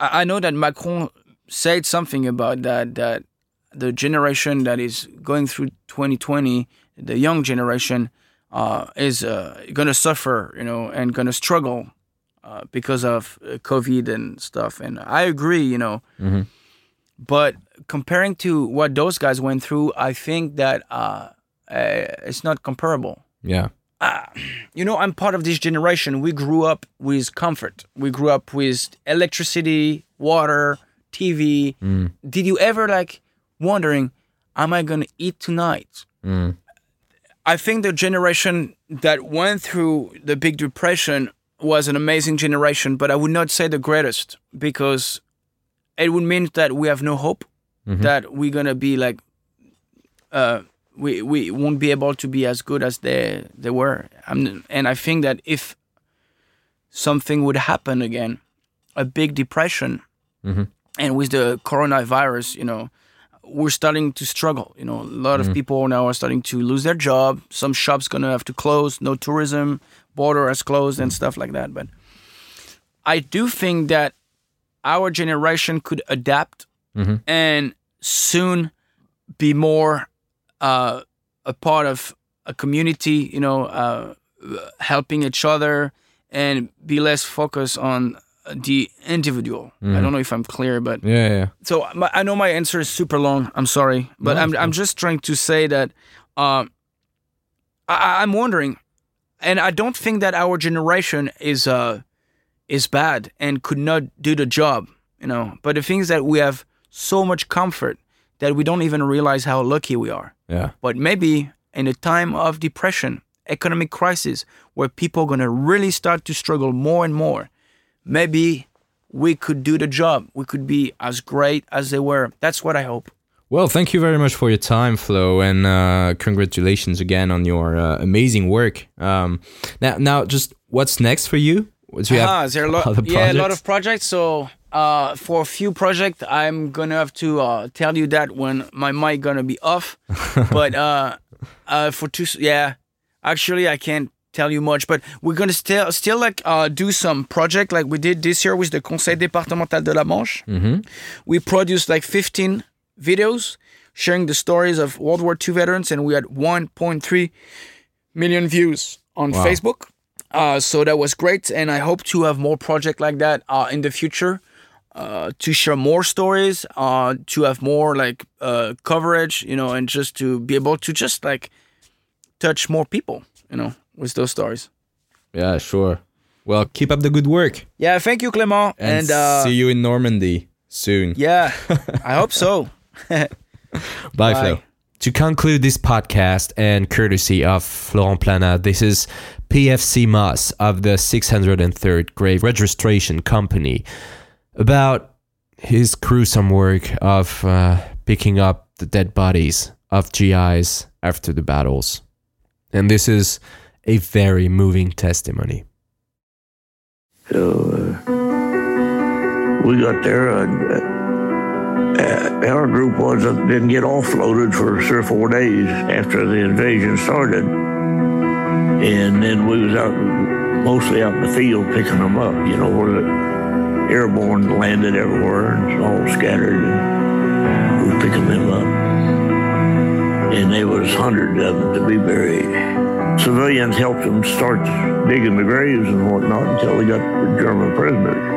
I, I know that Macron said something about that that the generation that is going through 2020, the young generation, uh, is uh, going to suffer, you know, and going to struggle uh, because of uh, COVID and stuff. And I agree, you know. But comparing to what those guys went through, I think that uh, uh, it's not comparable Yeah. you know, I'm part of this generation. We grew up with comfort. We grew up with electricity, water, TV. Mm. Did you ever like wondering, am I gonna eat tonight? Mm. I think the generation that went through the Big Depression was an amazing generation, but I would not say the greatest because it would mean that we have no hope, mm-hmm. that we're gonna be like uh, we we won't be able to be as good as they they were. I'm, and I think that if something would happen again, a big depression, mm-hmm. And with the coronavirus, you know, we're starting to struggle. You know, a lot of people now are starting to lose their job. Some shops gonna have to close. No tourism, border has closed, and stuff like that. But I do think that our generation could adapt and soon be more uh, a part of a community, you know, uh, helping each other and be less focused on the individual. I don't know if I'm clear, but Yeah, yeah. so my, I know my answer is super long. I'm sorry, but No, I'm I'm just trying to say that um, I, I'm wondering, and I don't think that our generation is uh is bad and could not do the job, you know. But the thing is that we have so much comfort that we don't even realize how lucky we are. Yeah. But maybe in a time of depression, economic crisis, where people are gonna really start to struggle more and more, maybe we could do the job. We could be as great as they were. That's what I hope. Well, thank you very much for your time, Flo, and uh, congratulations again on your uh, amazing work. Um, now, now, just what's next for you? Do you have Ah, there a lot, [laughs] yeah, a lot of projects. So uh, for a few projects, I'm gonna have to uh, tell you that when my mic gonna be off. [laughs] but uh, uh, for two, yeah, actually, I can't tell you much. But we're gonna still still like uh, do some project like we did this year with the Conseil départemental de la Manche. We produced like 15 videos sharing the stories of World War II veterans, and we had 1.3 million views on Wow. Facebook. Uh, so that was great, and I hope to have more project like that uh, in the future. Uh, to share more stories, uh, to have more like uh, coverage, you know, and just to be able to just like touch more people, you know, with those stories. Yeah, sure. Well, keep up the good work, Yeah, thank you, Clément, and, and, uh, see you in Normandy soon. yeah, [laughs] I hope so. Bye, [laughs] Bye. Flo. To conclude this podcast and courtesy of Florent Plana, this is PFC Moss of the 603rd Grave Registration Company about his gruesome work of uh, picking up the dead bodies of GIs after the battles. And this is a very moving testimony. So uh, we got there, and uh, our group was uh, didn't get offloaded for three or four days after the invasion started, and then we was out mostly out in the field picking them up. You know where the airborne landed everywhere and all scattered, and we were picking them up, and there was hundreds of them to be buried civilians helped them start digging the graves and whatnot until they got the German prisoners.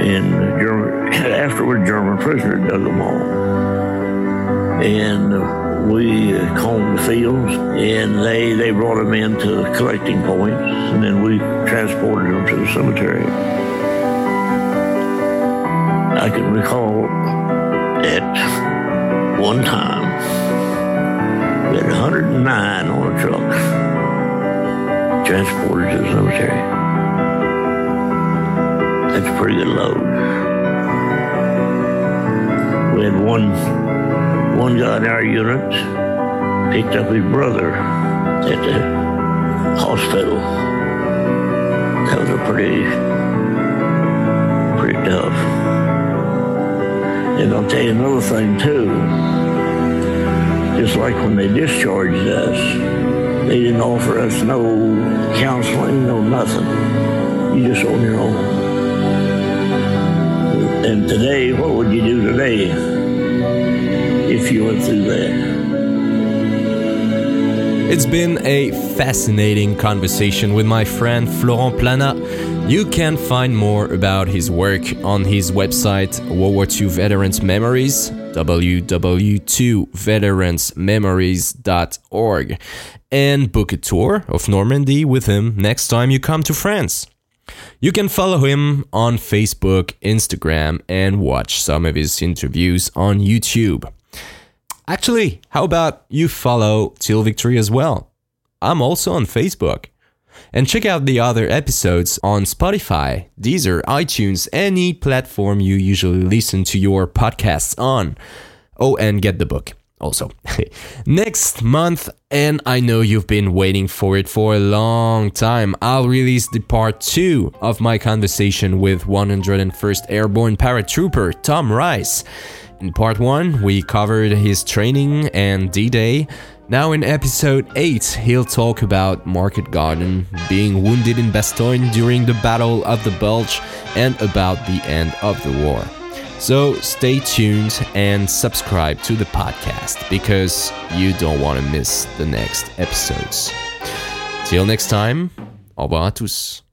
And German, [coughs] afterward, German prisoner dug them all. And uh, we uh, combed the fields, and they, they brought them into collecting points, and then we transported them to the cemetery. I can recall at one time, had 109 on a truck transported to the cemetery. That's a pretty good load. We had one one guy in our unit picked up his brother at the hospital. That was a pretty pretty tough. And I'll tell you another thing too. Just like when they discharged us, they didn't offer us no counseling, no nothing. You just on your own. And today, what would you do today if you went through that? It's been a fascinating conversation with my friend Florent Plana. You can find more about his work on his website, World War II Veterans Memories, www.veteransmemories.org, and book a tour of Normandy with him next time you come to France. You can follow him on Facebook, Instagram, and watch some of his interviews on YouTube. Actually, how about you follow Till Victory as well? I'm also on Facebook. And check out the other episodes on Spotify, Deezer, iTunes, any platform you usually listen to your podcasts on. Oh, and get the book also. [laughs] Next month, and I know you've been waiting for it for a long time, I'll release the part two of my conversation with 101st Airborne Paratrooper Tom Rice. In part one, we covered his training and D Day. Now, in episode 8, he'll talk about Market Garden, being wounded in Bastogne during the Battle of the Bulge, and about the end of the war. So stay tuned and subscribe to the podcast because you don't want to miss the next episodes. Till next time, au revoir à tous.